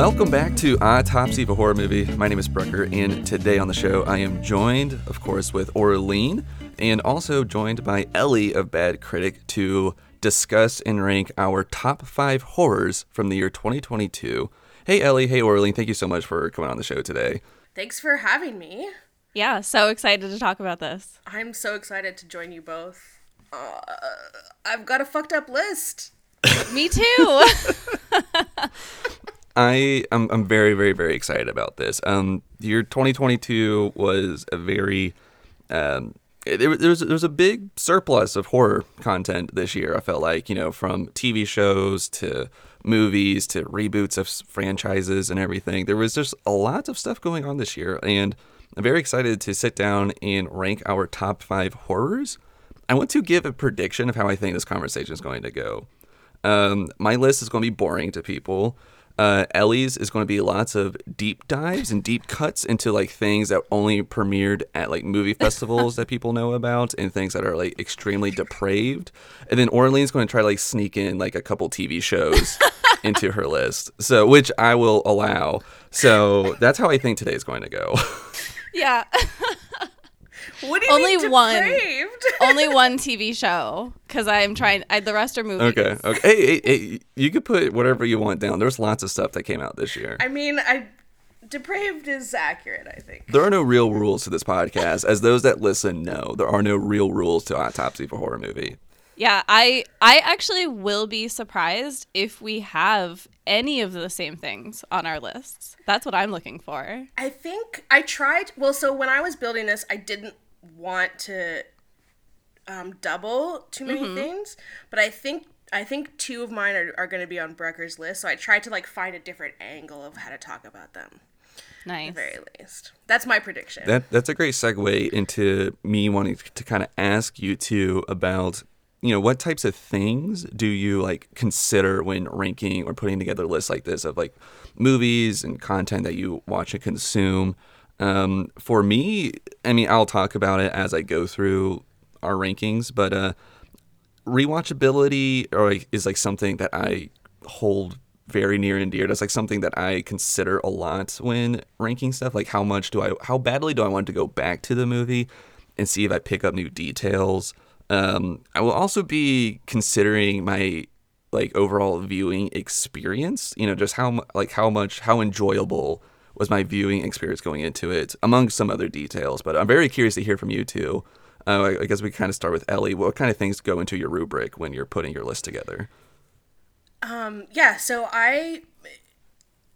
Welcome back to Autopsy of a Horror Movie. My name is Brucker, and today on the show I am joined, of course, with Orlean, and also joined by Ellie of Bad Critic to discuss and rank our top five horrors from the year 2022. Hey Ellie, hey Orlean, thank you so much for coming on the show today. Thanks for having me. Yeah, so excited to talk about this. I'm so excited to join you both. Uh, I've got a fucked up list. Me too. I am I'm very very very excited about this. Um, year 2022 was a very um, there, there was there was a big surplus of horror content this year. I felt like you know from TV shows to movies to reboots of franchises and everything. There was just a lot of stuff going on this year, and I'm very excited to sit down and rank our top five horrors. I want to give a prediction of how I think this conversation is going to go. Um, my list is going to be boring to people. Uh, Ellie's is going to be lots of deep dives and deep cuts into like things that only premiered at like movie festivals that people know about and things that are like extremely depraved. And then Orlean's going to try to like sneak in like a couple TV shows into her list. So, which I will allow. So that's how I think today's going to go. yeah. What do you Only mean one. Only one TV show because I am trying. I, the rest are movies. Okay. Okay. Hey, hey, hey, you could put whatever you want down. There's lots of stuff that came out this year. I mean, I depraved is accurate. I think. There are no real rules to this podcast. As those that listen know, there are no real rules to Autopsy for Horror Movie. Yeah, I I actually will be surprised if we have any of the same things on our lists. That's what I'm looking for. I think I tried. Well, so when I was building this, I didn't want to um, double too many Mm-hmm. things, but I think I think two of mine are, are going to be on Brecker's list. So I tried to like find a different angle of how to talk about them. Nice. At the very least, that's my prediction. That that's a great segue into me wanting to kind of ask you too about you know what types of things do you like consider when ranking or putting together lists like this of like movies and content that you watch and consume. Um, for me, I mean, I'll talk about it as I go through our rankings, but uh, rewatchability or is like something that I hold very near and dear. That's like something that I consider a lot when ranking stuff. Like how much do I, how badly do I want to go back to the movie and see if I pick up new details. Um, I will also be considering my like overall viewing experience. You know, just how like how much how enjoyable was my viewing experience going into it, among some other details. But I'm very curious to hear from you too. Uh, I- guess we kind of start with Ellie. What kind of things go into your rubric when you're putting your list together? Um, yeah, so I,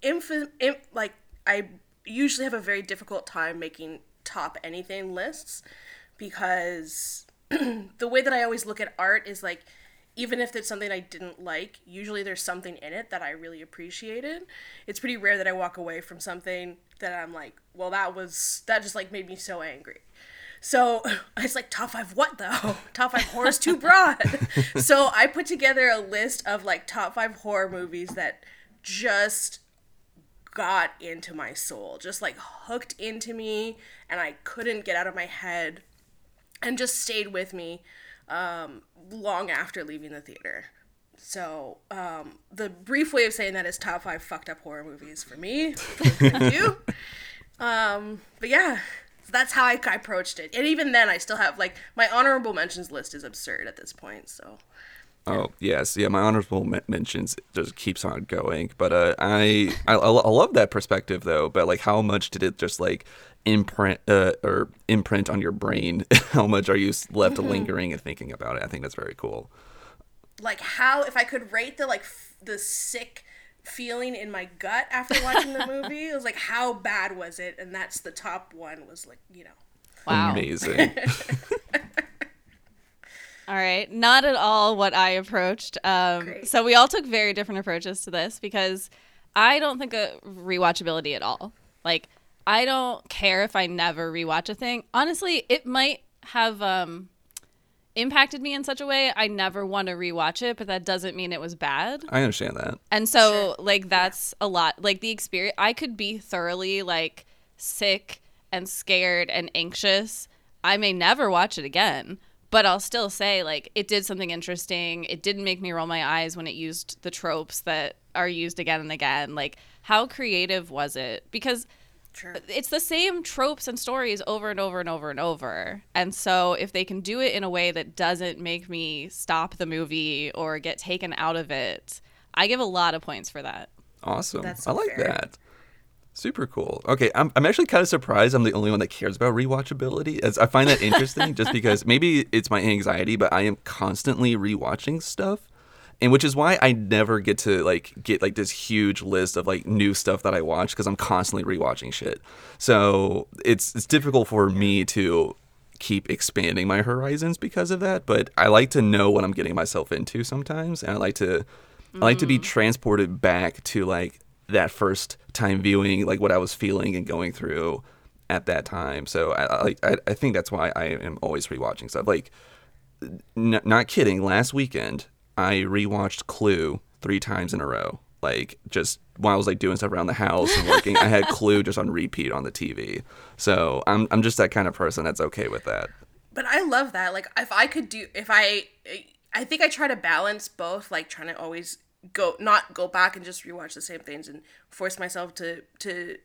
inf- im- like, I usually have a very difficult time making top anything lists because the way that I always look at art is like, even if it's something I didn't like, usually there's something in it that I really appreciated. It's pretty rare that I walk away from something that I'm like, well, that was, that just like made me so angry. So it's like top five what though? Top five horror is too broad. so I put together a list of like top five horror movies that just got into my soul, just like hooked into me, and I couldn't get out of my head, and just stayed with me um, long after leaving the theater. So um, the brief way of saying that is top five fucked up horror movies for me. You. Um, but yeah, so that's how I, I approached it. And even then, I still have like my honorable mentions list is absurd at this point. So Oh yes, yeah. My honorable men- mentions just keeps on going, but uh, I, I I love that perspective though. But like, how much did it just like imprint uh, or imprint on your brain? how much are you left lingering and thinking about it? I think that's very cool. like how if I could rate the like f- the sick feeling in my gut after watching the movie, it was like how bad was it? And that's the top one was like you know Wow. Amazing. All right, not at all what I approached. Um, so we all took very different approaches to this because I don't think of rewatchability at all. Like I don't care if I never rewatch a thing. Honestly, it might have um, impacted me in such a way I never want to rewatch it, but that doesn't mean it was bad. I understand that. And so like that's a lot. Like the experience I could be thoroughly like sick and scared and anxious. I may never watch it again, but I'll still say like it did something interesting. It didn't make me roll my eyes when it used the tropes that are used again and again. Like how creative was it? Because Sure. it's the same tropes and stories over and over and over and over. And so if they can do it in a way that doesn't make me stop the movie or get taken out of it, I give a lot of points for that. Awesome. That's I like fair. that. Super cool. Okay, I'm, I'm actually kind of surprised I'm the only one that cares about rewatchability. As I find that interesting just because maybe it's my anxiety, but I am constantly rewatching stuff. And which is why I never get to like get like this huge list of like new stuff that I watch because I'm constantly rewatching shit. So it's it's difficult for me to keep expanding my horizons because of that, but I like to know what I'm getting myself into sometimes and I like to I like to be mm. transported back to like that first time viewing, like what I was feeling and going through at that time. So I I, I- think that's why I am always rewatching stuff. Like, n- not kidding. Last weekend I rewatched Clue three times in a row. Like just while I was like doing stuff around the house and working, I had Clue just on repeat on the TV. So I'm I'm just that kind of person that's okay with that. But I love that. Like if I could do if I I think I try to balance both like trying to always go not go back and just rewatch the same things and force myself to to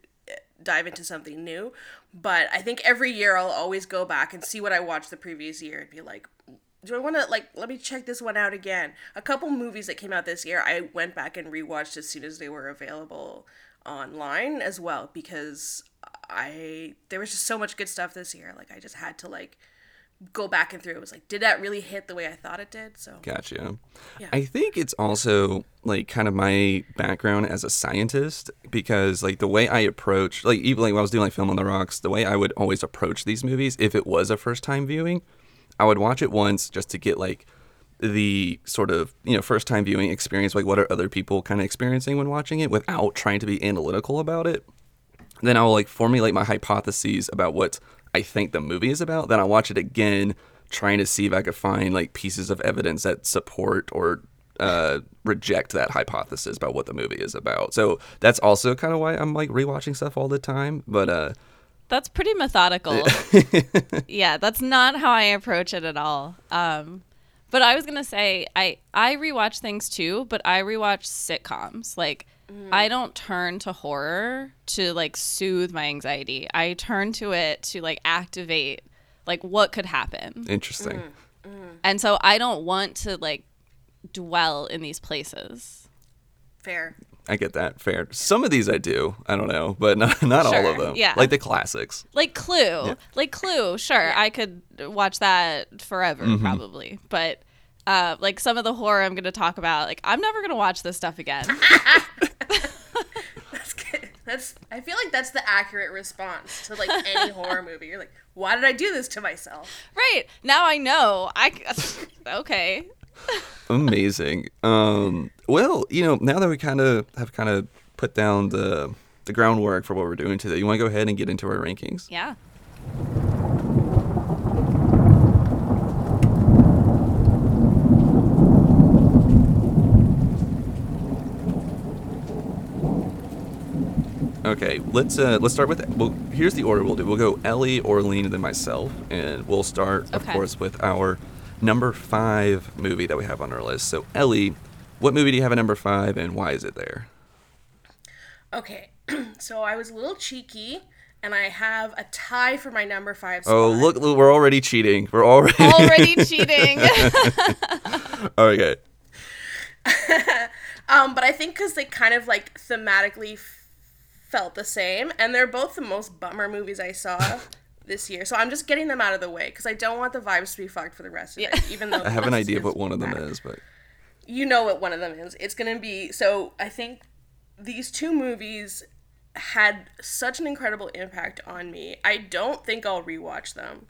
dive into something new. But I think every year I'll always go back and see what I watched the previous year and be like do I want to like let me check this one out again? A couple movies that came out this year I went back and rewatched as soon as they were available online as well because I there was just so much good stuff this year. Like I just had to like go back and through. It was like, did that really hit the way I thought it did? So Gotcha. Yeah. I think it's also like kind of my background as a scientist because like the way I approach like even like when I was doing like film on the rocks, the way I would always approach these movies if it was a first time viewing, I would watch it once just to get like the sort of you know first time viewing experience like what are other people kind of experiencing when watching it without trying to be analytical about it then I'll like formulate my hypotheses about what I think the movie is about. Then I'll watch it again, trying to see if I could find like pieces of evidence that support or uh, reject that hypothesis about what the movie is about. So that's also kind of why I'm like rewatching stuff all the time. But uh, That's pretty methodical. yeah, that's not how I approach it at all. Um, but I was gonna say I I rewatch things too, but I rewatch sitcoms. Like I don't turn to horror to like soothe my anxiety. I turn to it to like activate like what could happen. interesting. Mm, mm. And so I don't want to like dwell in these places. fair. I get that. Fair. Some of these I do. I don't know, but not, not all of them. yeah. Like the classics. Like Clue. Like Clue, sure. I could watch that forever mm-hmm. probably. But uh, like some of the horror I'm going to talk about, like I'm never going to watch this stuff again. That's good. That's. I feel like that's the accurate response to like any horror movie. You're like, why did I do this to myself? right. Now I know. I okay. Amazing. Um, well, you know, now that we kind of have kind of put down the the groundwork for what we're doing today, you want to go ahead and get into our rankings? Yeah. Okay, let's uh, let's start with. Well, here's the order we'll do. We'll go Ellie, Orlean, and then myself, and we'll start, of Okay. course, with our number five movie that we have on our list. So, Ellie, what movie do you have at number five, and why is it there? Okay, so I was a little cheeky, and I have a tie for my number five. Spot. Oh, look, look, we're already cheating. We're already Already cheating. okay. Um, but I think because they kind of like thematically f- felt the same, and they're both the most bummer movies I saw this year. So I'm just getting them out of the way because I don't want the vibes to be fucked for the rest of it. Even though I have an idea of what one of them bad. is, but You know what one of them is. It's gonna be so. I think these two movies had such an incredible impact on me. I don't think I'll rewatch them.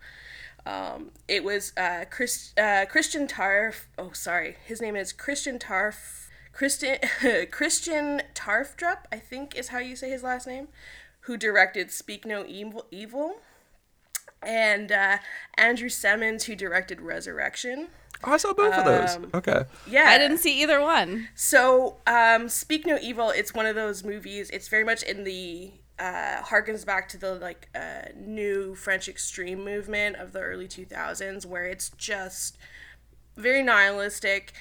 Um, it was uh, Chris, uh, Christian Tarf. Oh, sorry, his name is Christian Tarf. Christian Christian Tafdrup, I think is how you say his last name, who directed Speak No Evil, Evil and uh, Andrew Semans, who directed Resurrection. oh, I saw both of those. Um, Okay. Yeah, I didn't see either one. So, um, Speak No Evil, it's one of those movies. It's very much in the uh, harkens back to the like uh, new French extreme movement of the early 2000s, where it's just very nihilistic.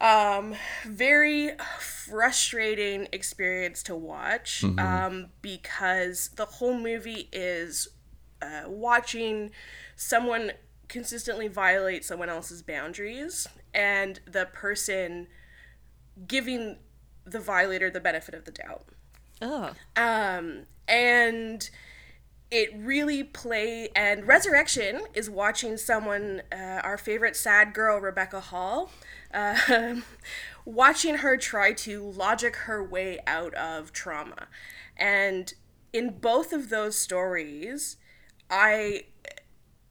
Um, very frustrating experience to watch um, because the whole movie is uh, watching someone consistently violate someone else's boundaries and the person giving the violator the benefit of the doubt. Ugh. Um, and it really play and resurrection is watching someone uh, our favorite sad girl rebecca hall uh, watching her try to logic her way out of trauma. And in both of those stories i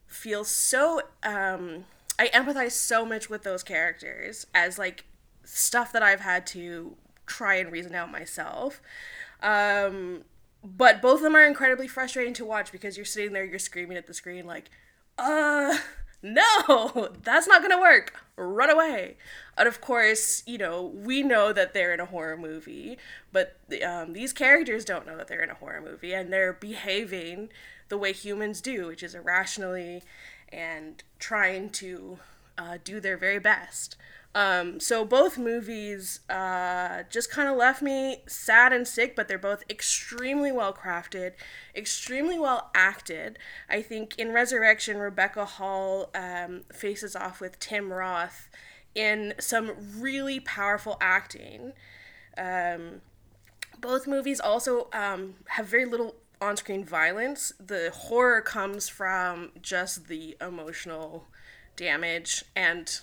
feel so um, i empathize so much with those characters as like stuff that i've had to try and reason out myself. Um, but both of them are incredibly frustrating to watch because you're sitting there, you're screaming at the screen like, uh, no, that's not gonna work. Run away. And of course, you know, we know that they're in a horror movie, but um, these characters don't know that they're in a horror movie and they're behaving the way humans do, which is irrationally and trying to uh, do their very best. Um, so both movies uh, just kind of left me sad and sick, but they're both extremely well crafted, extremely well acted. I think in Resurrection, Rebecca Hall um, faces off with Tim Roth in some really powerful acting. Um, both movies also um, have very little on-screen violence. The horror comes from just the emotional damage and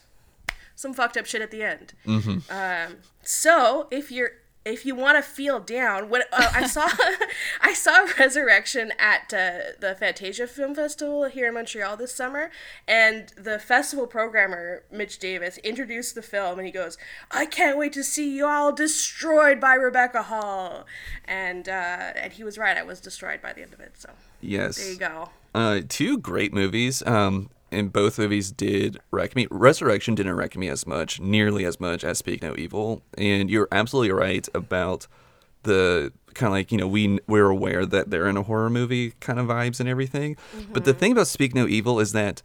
some fucked up shit at the end. Um, so if you're if you want to feel down, when uh, I saw I saw Resurrection at uh, the Fantasia Film Festival here in Montreal this summer, and the festival programmer Mitch Davis introduced the film, and he goes, "I can't wait to see you all destroyed by Rebecca Hall," and uh, and he was right. I was destroyed by the end of it. So Yes. there you go. Uh, two great movies. Um, and both movies did wreck me. Resurrection didn't wreck me as much, nearly as much as Speak No Evil. And you're absolutely right about the kind of like you know we we're aware that they're in a horror movie kind of vibes and everything. But the thing about Speak No Evil is that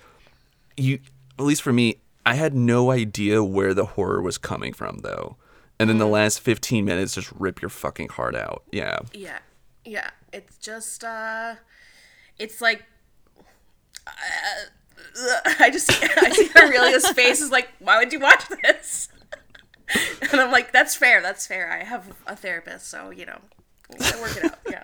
you, at least for me, I had no idea where the horror was coming from though. And then the last 15 minutes just rip your fucking heart out. Yeah. Yeah, yeah. It's just, uh, it's like, uh, I just see, I see Aurelia's face is like, why would you watch this? and I'm like, that's fair, that's fair. I have a therapist, so you know, we gotta work it out. Yeah.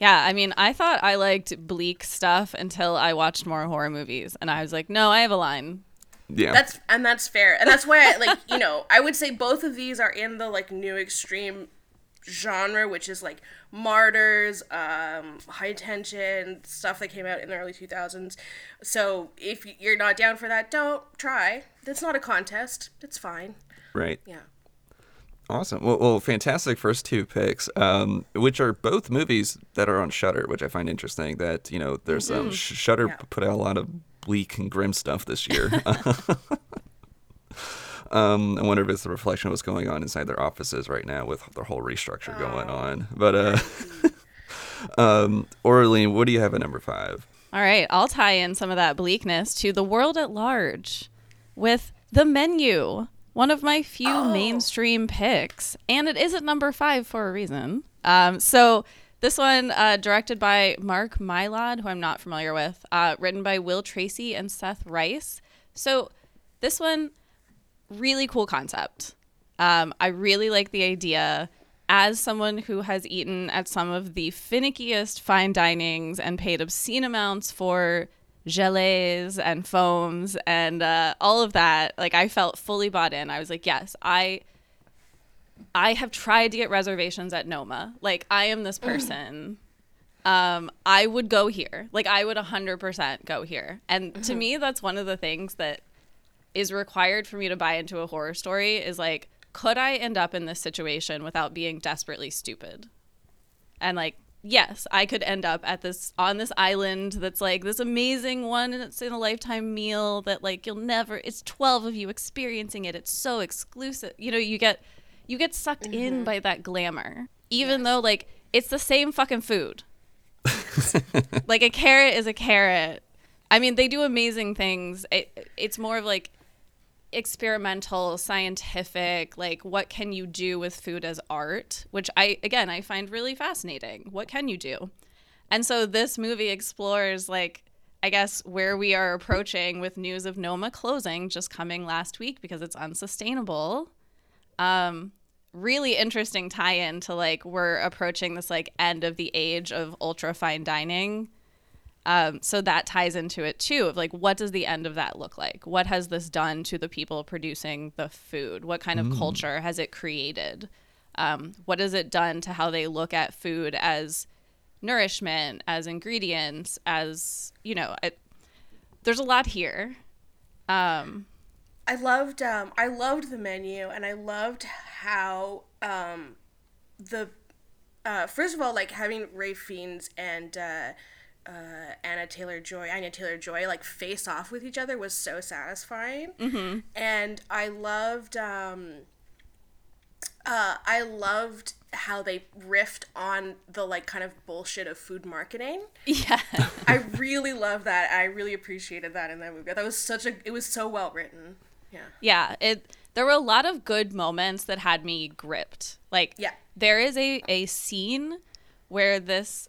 Yeah, I mean, I thought I liked bleak stuff until I watched more horror movies, and I was like, no, I have a line. Yeah. That's and that's fair, and that's why I like you know I would say both of these are in the like new extreme genre, which is like martyrs, um, high tension stuff that came out in the early two thousands. So if you're not down for that, don't try. It's not a contest. It's fine. right. Yeah. Awesome. Well, well, fantastic first two picks, um, which are both movies that are on Shudder, which I find interesting. That you know, there's um, Shudder Yeah. put out a lot of bleak and grim stuff this year. um, I wonder if it's a reflection of what's going on inside their offices right now with their whole restructure going on. But uh, um, Orlean, what do you have at number five? All right, I'll tie in some of that bleakness to the world at large with The Menu, one of my few mainstream picks. And it is at number five for a reason. Um, so, this one, uh, directed by Mark Mylod, who I'm not familiar with, uh, written by Will Tracy and Seth Reiss. So, this one, really cool concept. Um, I really like the idea. As someone who has eaten at some of the finickiest fine dinings and paid obscene amounts for gelées and foams and uh, all of that, like I felt fully bought in. I was like, yes, I, I have tried to get reservations at Noma. Like I am this person. Um, I would go here. Like I would 100% go here. And to me, that's one of the things that is required for me to buy into a horror story is like could i end up in this situation without being desperately stupid? And like yes i could end up at this on this island that's like this amazing one and it's in a lifetime meal that like you'll never it's 12 of you experiencing it. It's so exclusive. You know you get you get sucked in mm-hmm. by that glamour even though like it's the same fucking food. Like a carrot is a carrot. I mean, they do amazing things. It, it's more of like experimental, scientific, like what can you do with food as art, which I again I find really fascinating. What can you do? And so this movie explores like I guess where we are approaching with news of Noma closing just coming last week because it's unsustainable. Um really interesting tie-in to like we're approaching this like end of the age of ultra fine dining um, so that ties into it too of like what does the end of that look like? What has this done to the people producing the food? What kind of Mm. culture has it created? Um, what has it done to how they look at food as nourishment as ingredients as you know it, there's a lot here. Um, I loved um I loved the menu and I loved how um the uh first of all like having Ralph Fiennes and uh uh, Anna Taylor Joy, Anya Taylor Joy, like face off with each other was so satisfying. Mm-hmm. And I loved, um, uh, I loved how they riffed on the like kind of bullshit of food marketing. yeah I really love that. I really appreciated that in that movie. That was such a. It was so well written. Yeah. yeah it there were a lot of good moments that had me gripped like Yeah. there is a a scene where this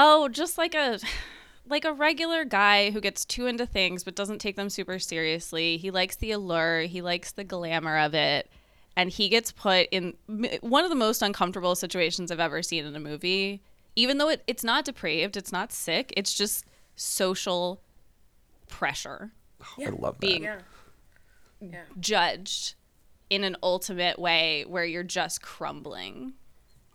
oh just like a like a regular guy who gets too into things but doesn't take them super seriously he likes the allure he likes the glamour of it and he gets put in one of the most uncomfortable situations i've ever seen in a movie even though it, it's not depraved it's not sick it's just social pressure I love that. being Yeah. Yeah. judged in an ultimate way where you're just crumbling.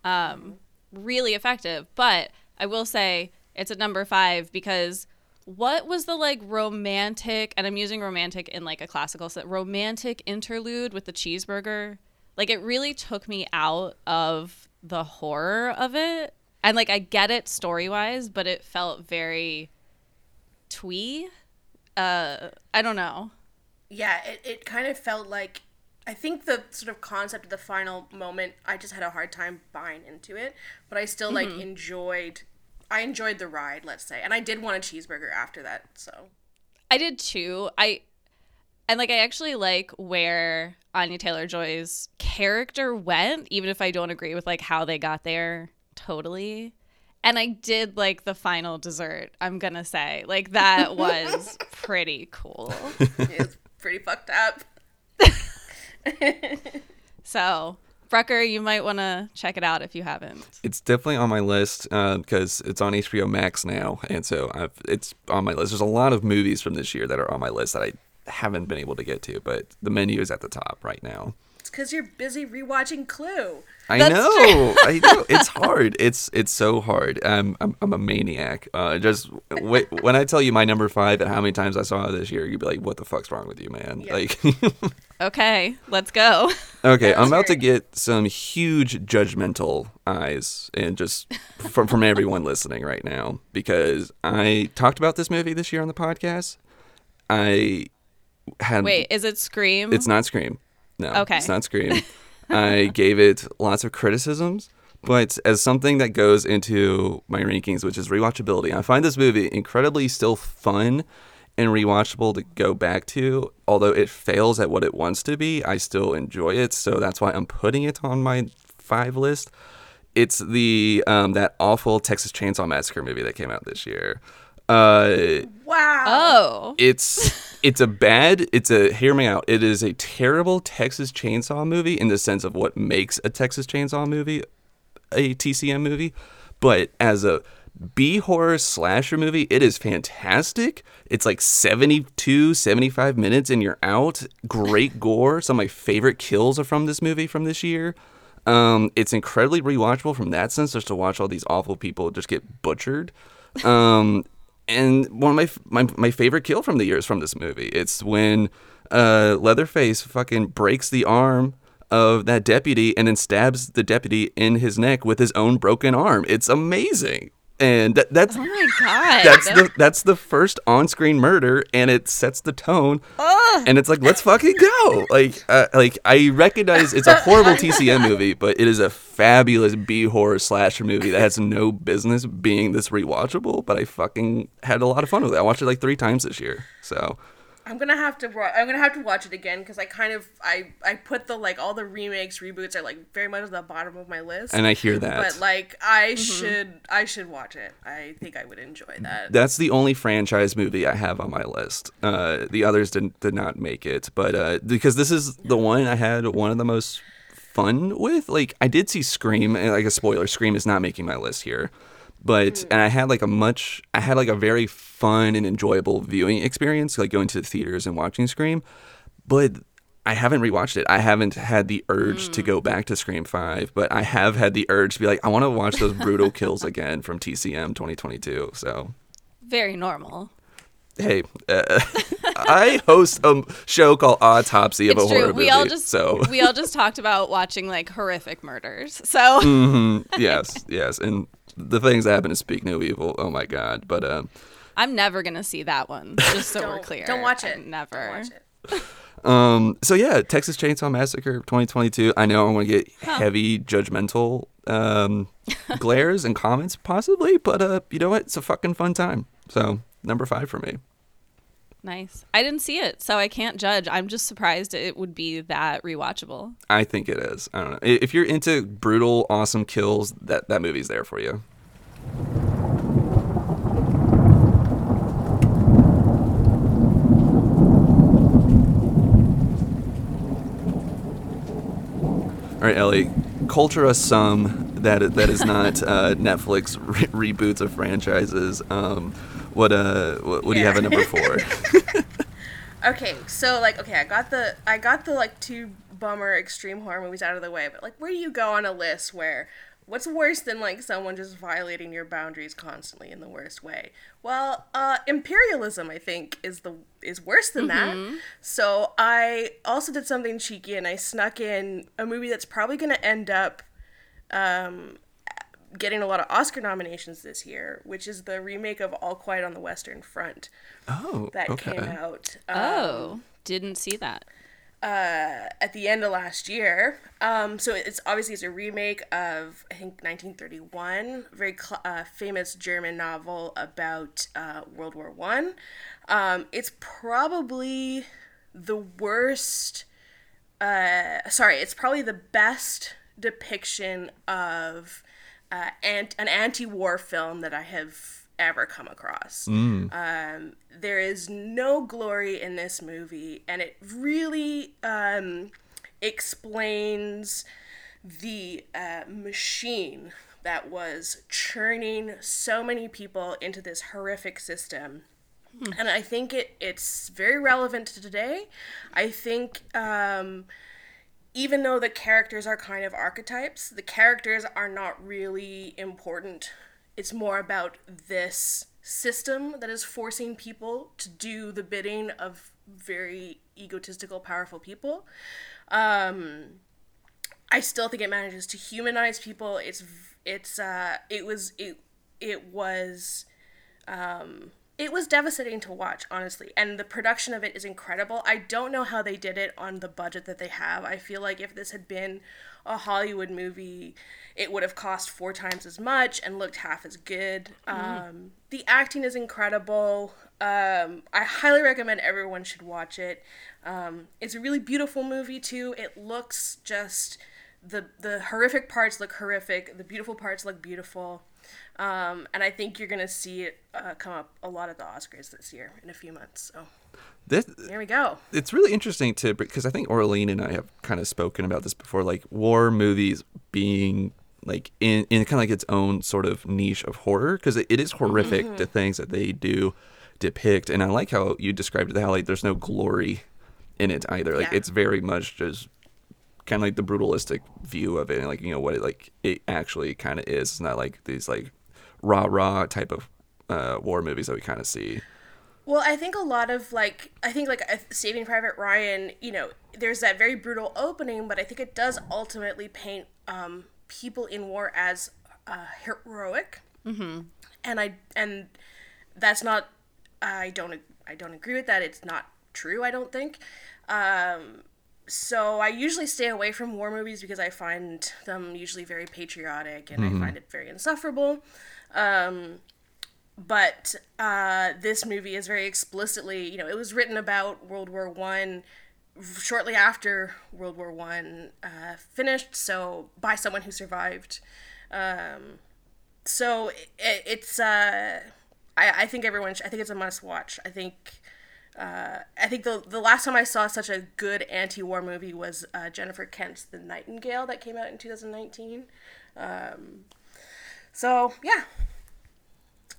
Um, really effective. But I will say it's at number five because what was the like romantic, and I'm using romantic in like a classical set, romantic interlude with the cheeseburger? Like it really took me out of the horror of it. And like I get it story wise, but it felt very twee. Uh, I don't know. yeah it, it kind of felt like i think the sort of concept of the final moment i just had a hard time buying into it but i still like mm-hmm. enjoyed i enjoyed the ride let's say and i did want a cheeseburger after that so I did too. I and like I actually like where Anya Taylor Joy's character went, even if I don't agree with like how they got there totally. And I did like the final dessert, I'm gonna say. Like that was pretty cool. it's pretty fucked up So Brucker, you might wanna check it out if you haven't. It's definitely on my list uh, because it's on HBO Max now, and so I've, it's on my list. There's a lot of movies from this year that are on my list that I haven't been able to get to, but the menu is at the top right now. It's because you're busy rewatching clue I That's know, I know. It's hard. It's it's so hard. I'm I'm, I'm a maniac. Uh, just w- when I tell you my number five and how many times I saw it this year, you'd be like, "What the fuck's wrong with you, man?" Yeah. Like, Okay, let's go. okay, I'm about to get some huge judgmental eyes and just from from everyone listening right now because I talked about this movie this year on the podcast. I had Wait, is it Scream? It's not Scream. No. Okay. It's not Scream. I gave it lots of criticisms, but as something that goes into my rankings, which is rewatchability, I find this movie incredibly still fun and rewatchable to go back to. Although it fails at what it wants to be, I still enjoy it. So that's why I'm putting it on my five list. It's the um, that awful Texas Chainsaw Massacre movie that came out this year. Uh, wow. Oh. it's it's a bad it's a hear me out. It is a terrible texas chainsaw movie in the sense of what makes a texas chainsaw movie a tcm movie. But as a b horror slasher movie it is fantastic. It's like 72 75 minutes and you're out. Great gore. Some of my favorite kills are from this movie from this year. Um, it's incredibly rewatchable from that sense just to watch all these awful people just get butchered. Um, and one of my, my my favorite kill from the year is from this movie. It's when uh, Leatherface fucking breaks the arm of that deputy and then stabs the deputy in his neck with his own broken arm. It's amazing, and that, that's Oh my god. that's the that's the first on-screen murder, and it sets the tone. And it's like, let's fucking go! Like, uh, like I recognize it's a horrible TCM movie, but it is a fabulous B horror slasher movie that has no business being this rewatchable. But I fucking had a lot of fun with it. I watched it like three times this year. So, I'm gonna have to. wa- I'm gonna have to watch it again because I kind of I I put the like all the remakes reboots are like very much at the bottom of my list. And I hear that. but like I should I should watch it. I think I would enjoy that. That's the only franchise movie I have on my list. Uh, the others did did not make it, but uh, because this is the one I had one of the most fun with. Like I did see Scream, and like a spoiler, Scream is not making my list here, but and I had like a much, I had like a very fun and enjoyable viewing experience, like going to the theaters and watching Scream, but. I haven't rewatched it. I haven't had the urge to go back to Scream 5, but I have had the urge to be like, I want to watch those brutal kills again from TCM 2022. So Very normal. hey, uh, I host a show called Autopsy of It's a Horror true. Movie. We all just so we all just talked about watching like horrific murders. So Mm. yes, yes, and the things that happen to Speak No Evil. Oh my God! But uh, I'm never gonna see that one. Just so we're clear. don't watch it. I'm Never. Don't watch it. um, so yeah, Texas Chainsaw Massacre 2022. I know I'm gonna get heavy judgmental um glares and comments possibly, but uh, you know what? It's a fucking fun time. So number five for me. Nice. I didn't see it, so I can't judge. I'm just surprised it would be that rewatchable. I think it is. I don't know. If you're into brutal, awesome kills, that that movie's there for you. All right, Ellie, culture us some that that is not uh, Netflix re- reboots of franchises. Um, what uh, what, what do you have at number four? Okay, so like okay, I got the I got the like two bummer extreme horror movies out of the way, but like where do you go on a list where what's worse than like someone just violating your boundaries constantly in the worst way? Well, uh imperialism I think is the is worse than that. So I also did something cheeky and I snuck in a movie that's probably going to end up um getting a lot of Oscar nominations this year, which is the remake of All Quiet on the Western Front Oh, that okay. came out. um, Oh, didn't see that. uh, at the end of last year. Um, so it's obviously it's a remake of I think 1931, very cl- uh, famous German novel about uh, World War One. Um, it's probably the worst. Uh, sorry, it's probably the best depiction of uh, ant- an anti-war film that I have ever come across. Um, there is no glory in this movie, and it really um, explains the uh, machine that was churning so many people into this horrific system. And I think it, it's very relevant to today. I think um, even though the characters are kind of archetypes, the characters are not really important. It's more about this system that is forcing people to do the bidding of very egotistical, powerful people. Um, I still think it manages to humanize people. It's it's uh it was it it was um it was devastating to watch honestly and the production of it is incredible. I don't know how they did it on the budget that they have. I feel like if this had been a hollywood movie it would have cost four times as much and looked half as good. Um, the acting is incredible. Um, i highly recommend everyone should watch it. Um, it's a really beautiful movie too. It looks just the the horrific parts look horrific. The beautiful parts look beautiful um, and I think you're gonna see it uh, come up a lot at the Oscars this year in a few months. So This, there we go. it's really interesting to because I think Orlean and I have kind of spoken about this before, like war movies being like in, in kind of like its own sort of niche of horror because it, it is horrific the things that they do depict, and I like how you described it how like there's no glory in it either. Like Yeah. it's very much just kind of like the brutalistic view of it, and like you know what it like it actually kind of is. It's not like these like rah rah type of uh, war movies that we kind of see. Well, I think a lot of like I think like uh, Saving Private Ryan, you know, there's that very brutal opening, but I think it does ultimately paint um, people in war as uh, heroic, mm-hmm. and I and that's not I don't I don't agree with that. It's not true. I don't think. Um, so I usually stay away from war movies because I find them usually very patriotic and I find it very insufferable. Um, but uh, this movie is very explicitly, you know, it was written about World War One shortly after World War One uh, finished, so by someone who survived. Um, so it, it's, uh, I, I think everyone, sh- I think it's a must watch. I think, uh, I think the the last time I saw such a good anti-war movie was uh, Jennifer Kent's The Nightingale that came out in 2019. Um, so yeah,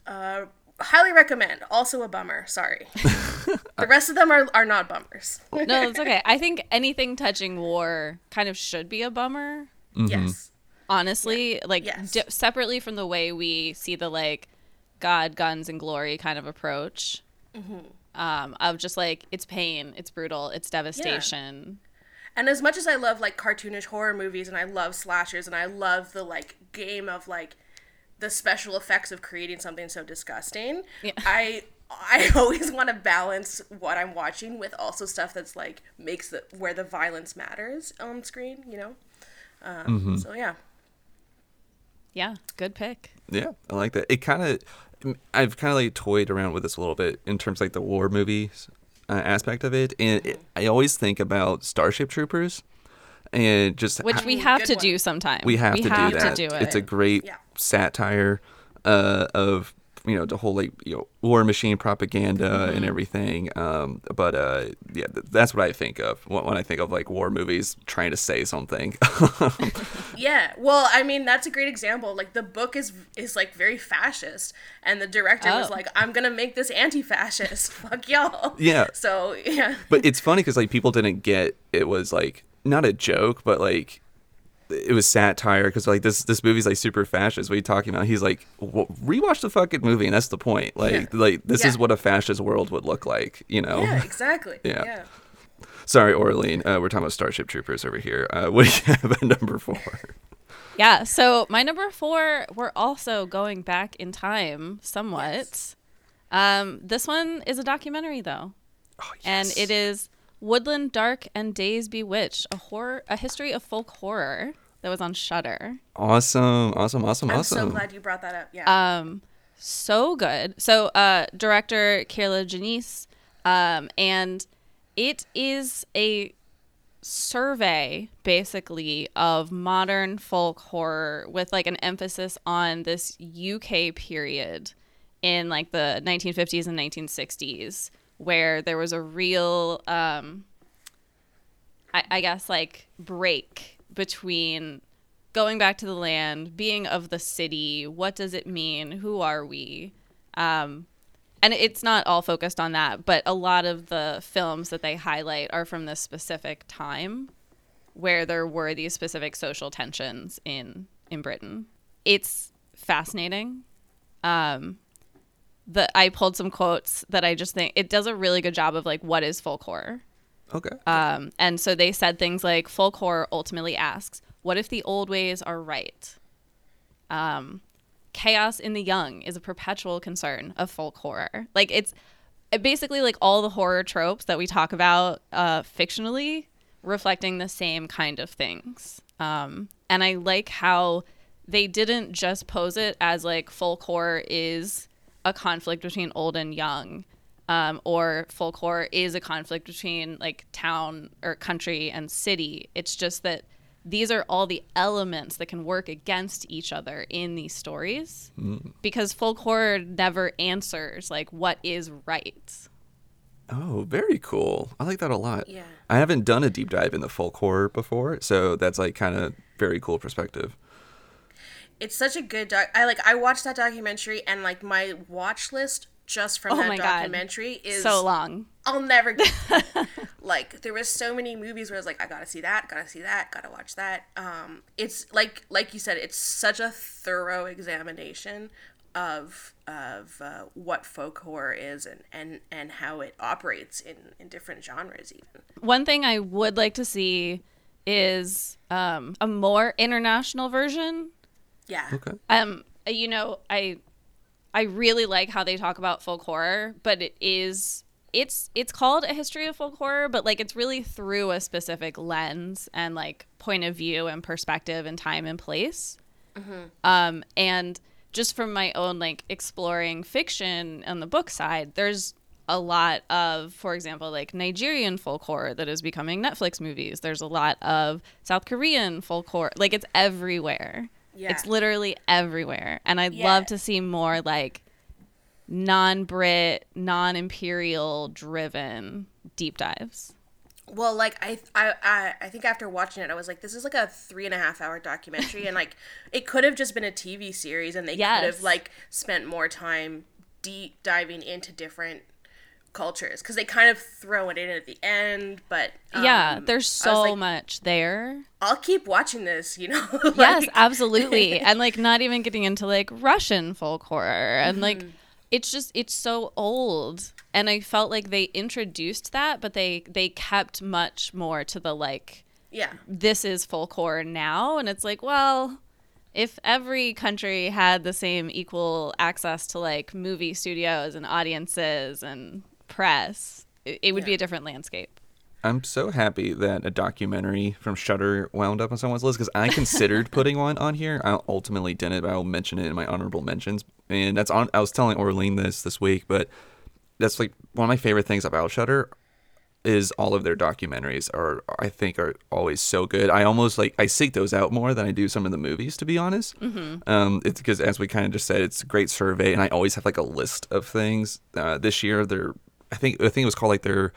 uh, highly recommend. Also a bummer. Sorry. the rest of them are, are not bummers. No, it's okay. I think anything touching war kind of should be a bummer. Yes. Honestly, like Yes. di- separately from the way we see the like God, guns, and glory kind of approach. Um, of just like it's pain, it's brutal, it's devastation. And as much as I love like cartoonish horror movies and I love slashers and I love the like game of like the special effects of creating something so disgusting, Yeah. I I always want to balance what I'm watching with also stuff that's like makes the where the violence matters on screen, you know. Um, So yeah, Yeah, good pick. Yeah, I like that. It kind of, I've kind of like toyed around with this a little bit in terms of like the war movies uh, aspect of it, and it, I always think about Starship Troopers, and just Which ho- we have good to one. do sometime. we have to do that. to do it. It's a great Yeah. satire uh, of you know the whole like you know war machine propaganda and everything. Um, but uh, yeah, th- that's what I think of when, when I think of like war movies trying to say something. Yeah, well, I mean that's a great example. Like the book is is like very fascist, and the director was Oh. like, "I'm gonna make this anti-fascist. Fuck y'all." Yeah. So yeah, but it's funny because like people didn't get it was like not a joke, but like it was satire because like this this movie's like super fascist. What are you talking about? He's like, well, rewatch the fucking movie, and that's the point. Like Yeah. like this is what a fascist world would look like. You know. yeah, exactly. Yeah. yeah. Sorry, Orlean. Uh, we're talking about Starship Troopers over here. Uh, what do you have at number four? Yeah. So my number four, we're also going back in time somewhat. Um, this one is a documentary though, Oh, and it is Woodland Dark and Days Bewitched, a horror, a history of folk horror that was on Shudder. awesome, awesome, awesome, awesome. I'm awesome. so glad you brought that up. Yeah. Um, so good. So, uh, director Kier-La Janisse, um, and it is a survey basically of modern folk horror with like an emphasis on this UK period in like the 1950s and 1960s where there was a real um I, I guess like break between going back to the land, being of the city, what does it mean? Who are we? Um, and it's not all focused on that, but a lot of the films that they highlight are from this specific time where there were these specific social tensions in in Britain. It's fascinating. Um, the I pulled some quotes that I just think it does a really good job of like what is folk horror. Okay. Um, and so they said things like folk horror ultimately asks, what if the old ways are right? Um, chaos in the young is a perpetual concern of folk horror. Like it's it basically like all the horror tropes that we talk about uh, fictionally reflecting the same kind of things. Um, and I like how they didn't just pose it as like folk horror is a conflict between old and young um, or folk horror is a conflict between like town or country and city. It's just that these are all the elements that can work against each other in these stories because folk horror never answers like what is right. Oh, very cool. I like that a lot. Yeah. I haven't done a deep dive into folk horror before, so that's like kind of very cool perspective. It's such a good doc. I like I watched that documentary and like my watch list just from Oh that my God. documentary is so long. I'll never get like there was so many movies where I was like I gotta see that, gotta see that, gotta watch that. Um, it's like like you said, it's such a thorough examination of of uh, what folk horror is and, and and how it operates in in different genres even. One thing I would like to see is um, a more international version Yeah. Okay. um you know i i really like how they talk about folk horror but it is it's it's called a history of folk horror but like it's really through a specific lens and like point of view and perspective and time and place um and just from my own like exploring fiction on the book side, there's a lot of, for example, like Nigerian folk horror that is becoming Netflix movies. There's a lot of South Korean folk horror. Like it's everywhere. Yeah. It's literally everywhere. And I'd Yeah. love to see more like non Brit, non Imperial driven deep dives. Well, like I, I, I, I think after watching it, I was like, this is like a three and a half hour documentary, and like it could have just been a TV series, and they could have like spent more time deep diving into different cultures because they kind of throw it in at the end. But um, yeah, there's so like, much there. I'll keep watching this, you know. yes, absolutely. and like not even getting into like Russian folk horror and like Mm-hmm. it's just it's so old and I felt like they introduced that but they they kept much more to the like yeah, this is folk horror now and it's like well if every country had the same equal access to like movie studios and audiences and press it, it would be a different landscape I'm so happy that a documentary from Shudder wound up on someone's list because I considered putting one on here. I ultimately didn't, but I'll mention it in my honorable mentions. And that's on. I was telling Orlean this this week, but that's like one of my favorite things about Shudder is all of their documentaries are I think are always so good. I almost like I seek those out more than I do some of the movies, to be honest. Mm-hmm. Um, it's because as we kind of just said, it's a great survey, and I always have like a list of things. Uh, this year, they're I think I think it was called like their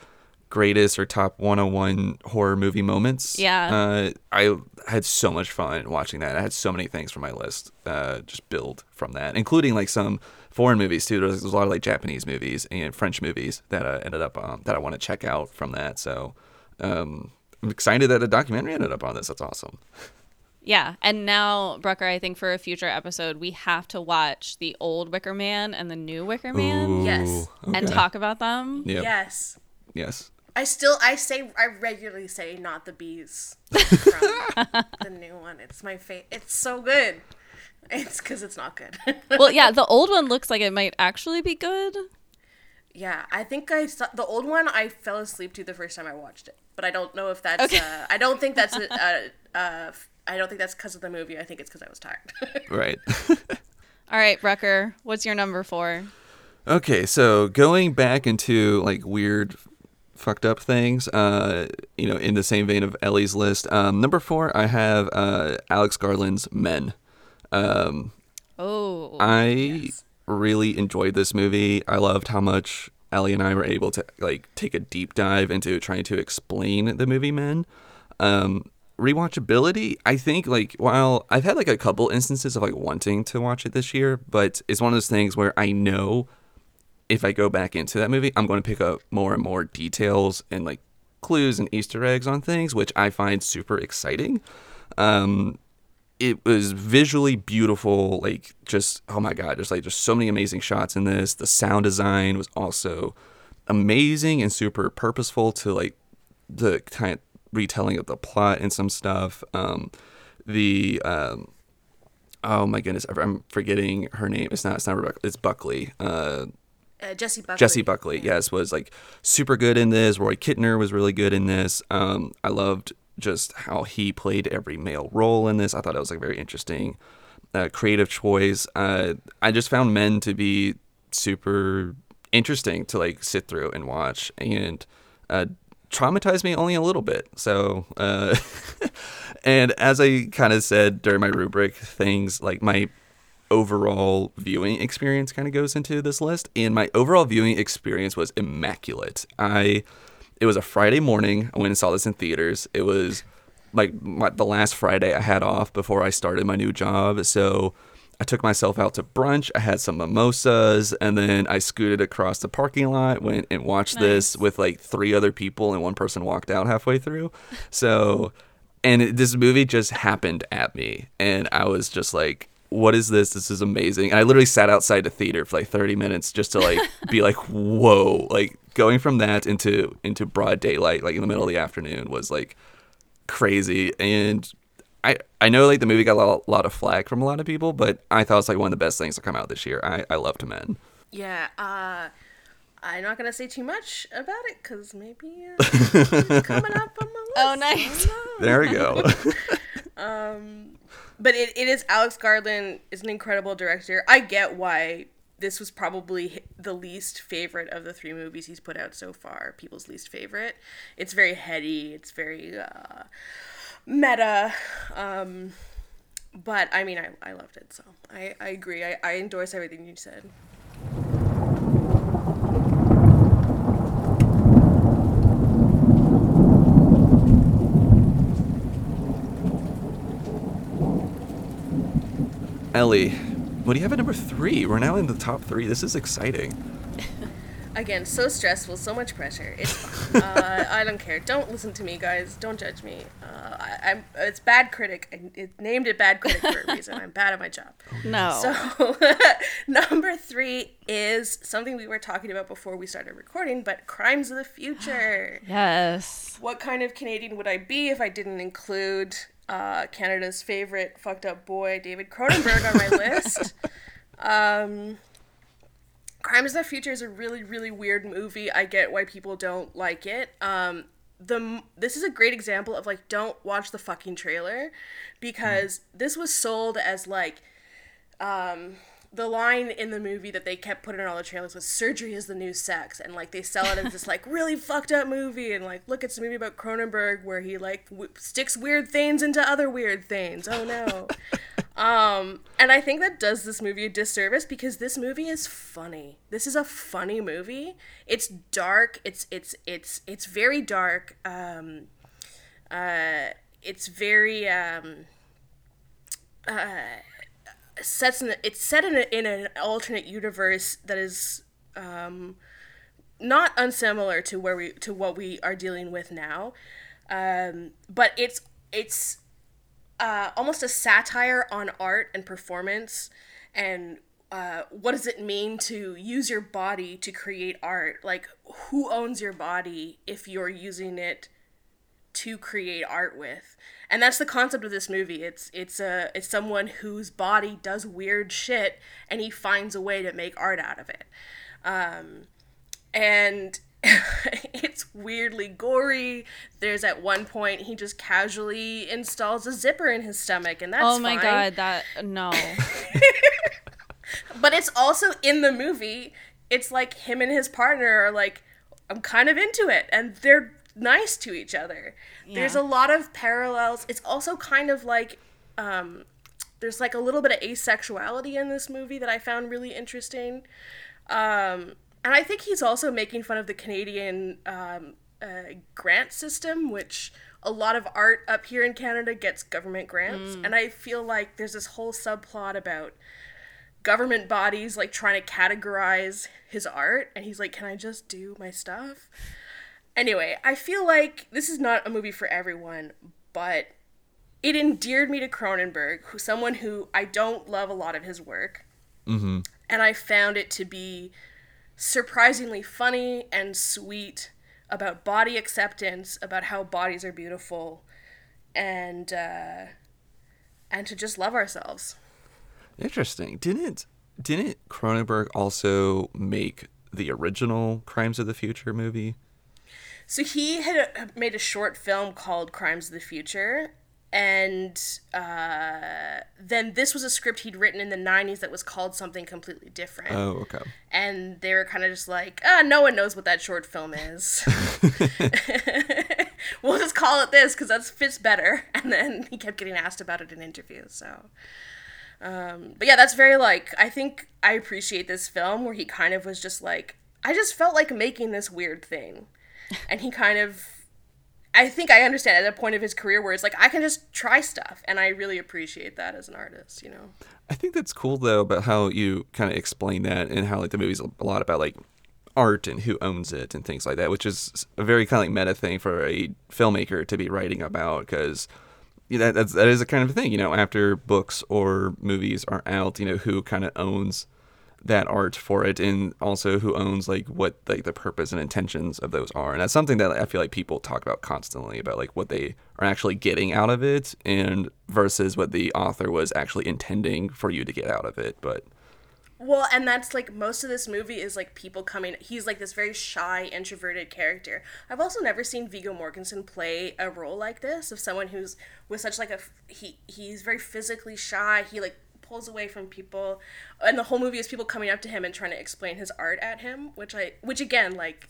greatest or top 101 horror movie moments. Yeah. Uh, I had so much fun watching that. I had so many things from my list uh, just build from that, including like some foreign movies too. There's, there's a lot of like Japanese movies and French movies that uh, ended up um, that I want to check out from that. So um, I'm excited that a documentary ended up on this. That's awesome. Yeah, and now Brucker, I think for a future episode, we have to watch the old Wicker Man and the new Wicker Man Yes. Ooh, and talk about them. Yep. yes. Yes. I still, I say, I regularly say, not the bees from the new one. It's my favorite. It's so good. It's because it's not good. well, yeah, the old one looks like it might actually be good. Yeah, I think I saw the old one. I fell asleep to the first time I watched it, but I don't know if that's. Okay. Uh, I don't think that's. A, uh, uh, I don't think that's because of the movie. I think it's because I was tired. Right. All right, Brucker, what's your number four? Okay, so going back into like weird fucked up things, uh, you know, in the same vein of Ellie's list, um, number four, I have uh, Alex Garland's Men. Um, Oh, I really enjoyed this movie. I loved how much Ellie and I were able to like take a deep dive into trying to explain the movie Men. Um, rewatchability, I think like while I've had like a couple instances of like wanting to watch it this year, but it's one of those things where I know if I go back into that movie, I'm going to pick up more and more details and like clues and Easter eggs on things, which I find super exciting. Um, it was visually beautiful, like just oh my god, there's like just so many amazing shots in this. The sound design was also amazing and super purposeful to like the kind of retelling of the plot and some stuff. Um, the um, oh my goodness, I'm forgetting her name. It's not. It's not Rebecca. It's Buckley. Uh, uh, Jessie Buckley. Jessie Buckley, yes, was like super good in this. Rory Kinnear was really good in this. Um, I loved just how he played every male role in this. I thought it was like very interesting, uh, creative choice. Uh, I just found Men to be super interesting to like sit through and watch, and uh, traumatized me only a little bit. So, uh, and as I kind of said during my rubric things, like my overall viewing experience kind of goes into this list and my overall viewing experience was immaculate. I it was a friday morning i went and saw this in theaters. It was like my, the last friday i had off before i started my new job. So i took myself out to brunch i had some mimosas and then i scooted across the parking lot went and watched this with like three other people and one person walked out halfway through. So and it, this movie just happened at me and i was just like what is this? This is amazing. And i literally sat outside the theater for like 30 minutes just to like be like whoa. Like going from that into into broad daylight like in the middle of the afternoon was like crazy and i i know like the movie got a lot, lot of flack from a lot of people but i thought it was like one of the best things to come out this year i i loved men Yeah. Uh, I'm not gonna say too much about it because maybe uh, it's coming up on my list. Oh, nice. I don't know. there we go Um, but it, it is Alex Garland is an incredible director. I get why this was probably the least favorite of the three movies he's put out so far. People's least favorite. It's very heady. It's very uh, meta. Um, but I mean, I, I loved it. So I, I agree. I, I endorse everything you said. Ellie, what do you have at number three? We're now in the top three. This is exciting. Again, so stressful, so much pressure. It's fine. uh, I don't care. Don't listen to me, guys. Don't judge me. Uh, I, am It's bad critic. I it named it bad critic for a reason. I'm bad at my job. No. So number three is something we were talking about before we started recording, but crimes of the future. yes. What kind of Canadian would I be if I didn't include uh, Canada's favorite fucked up boy, David Cronenberg, on my list? Um, Crimes of the Future is a really, really weird movie. I get why people don't like it. Um, the this is a great example of like don't watch the fucking trailer because this was sold as like um the line in the movie that they kept putting in all the trailers was surgery is the new sex and like they sell it as this like really fucked up movie and like look it's a movie about cronenberg where he like w- sticks weird things into other weird things. Oh no. Um and i think that does this movie a disservice because this movie is funny. This is a funny movie. It's dark. It's it's it's it's very dark. Um uh it's very um sets in it's set in, a, in an alternate universe that is um, not unsimilar to where we to what we are dealing with now, um, but it's it's uh, almost a satire on art and performance and uh, what does it mean to use your body to create art? Like who owns your body if you're using it to create art with and that's the concept of this movie it's it's a it's someone whose body does weird shit and he finds a way to make art out of it um, and it's weirdly gory there's at one point he just casually installs a zipper in his stomach and that's Oh my fine. god, that no. but it's also in the movie it's like him and his partner are like i'm kind of into it and they're nice to each other. There's a lot of parallels. It's also kind of like um there's like a little bit of asexuality in this movie that i found really interesting. Um and i think he's also making fun of the canadian um, uh, grant system which a lot of art up here in canada gets government grants. And i feel like there's this whole subplot about government bodies like trying to categorize his art. And he's like can i just do my stuff anyway i feel like this is not a movie for everyone but it endeared me to cronenberg who someone who i don't love a lot of his work and i found it to be surprisingly funny and sweet about body acceptance about how bodies are beautiful and uh and to just love ourselves Interesting. Didn't didn't Cronenberg also make the original Crimes of the Future movie? So he had made a short film called Crimes of the Future, and uh, then this was a script he'd written in the 90s that was called something completely different. Oh, okay. And they were kind of just like, ah, no one knows what that short film is. we'll just call it this because that fits better. And then he kept getting asked about it in interviews. So, um, but yeah, that's very like I think I appreciate this film where he kind of was just like I just felt like making this weird thing, and he kind of. I think I understand at a point of his career where it's like I can just try stuff, and I really appreciate that as an artist, you know. I think that's cool though about how you kind of explain that and how like the movie's a lot about like art and who owns it and things like that, which is a very kind of like meta thing for a filmmaker to be writing about because that that's, that is a kind of thing. You know, after books or movies are out, you know, who kind of owns that art for it and also who owns like what like the purpose and intentions of those are and that's something that i feel like people talk about constantly about like what they are actually getting out of it and versus what the author was actually intending for you to get out of it but Well, and that's like most of this movie is like people coming. He's like this very shy, introverted character. I've also never seen Viggo Mortensen play a role like this of someone who's with such like a he. He's very physically shy. He like pulls away from people, and the whole movie is people coming up to him and trying to explain his art at him, which I which again like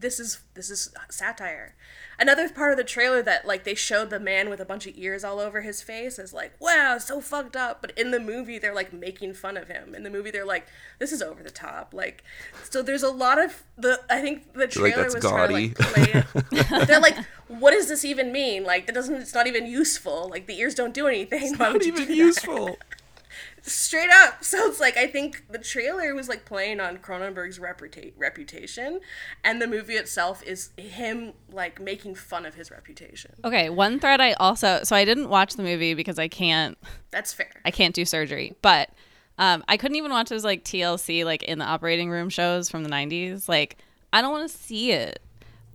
this is this is satire. Another part of the trailer that like they showed the man with a bunch of ears all over his face is like, wow, so fucked up. But in the movie, they're like making fun of him. In the movie, they're like, this is over the top. Like, so there's a lot of the. I think the like, trailer "That's was trying to like they're like, what does this even mean? Like, that doesn't. It's not even useful. Like the ears don't do anything. Why Not even useful. Straight up. So it's like I think the trailer was like playing on Cronenberg's reputa- reputation, and the movie itself is him like making fun of his reputation. Okay, one thread I also so I didn't watch the movie because I can't That's fair. I can't do surgery, but um, I couldn't even watch those like TLC like in the operating room shows from the '90s. Like I don't want to see it,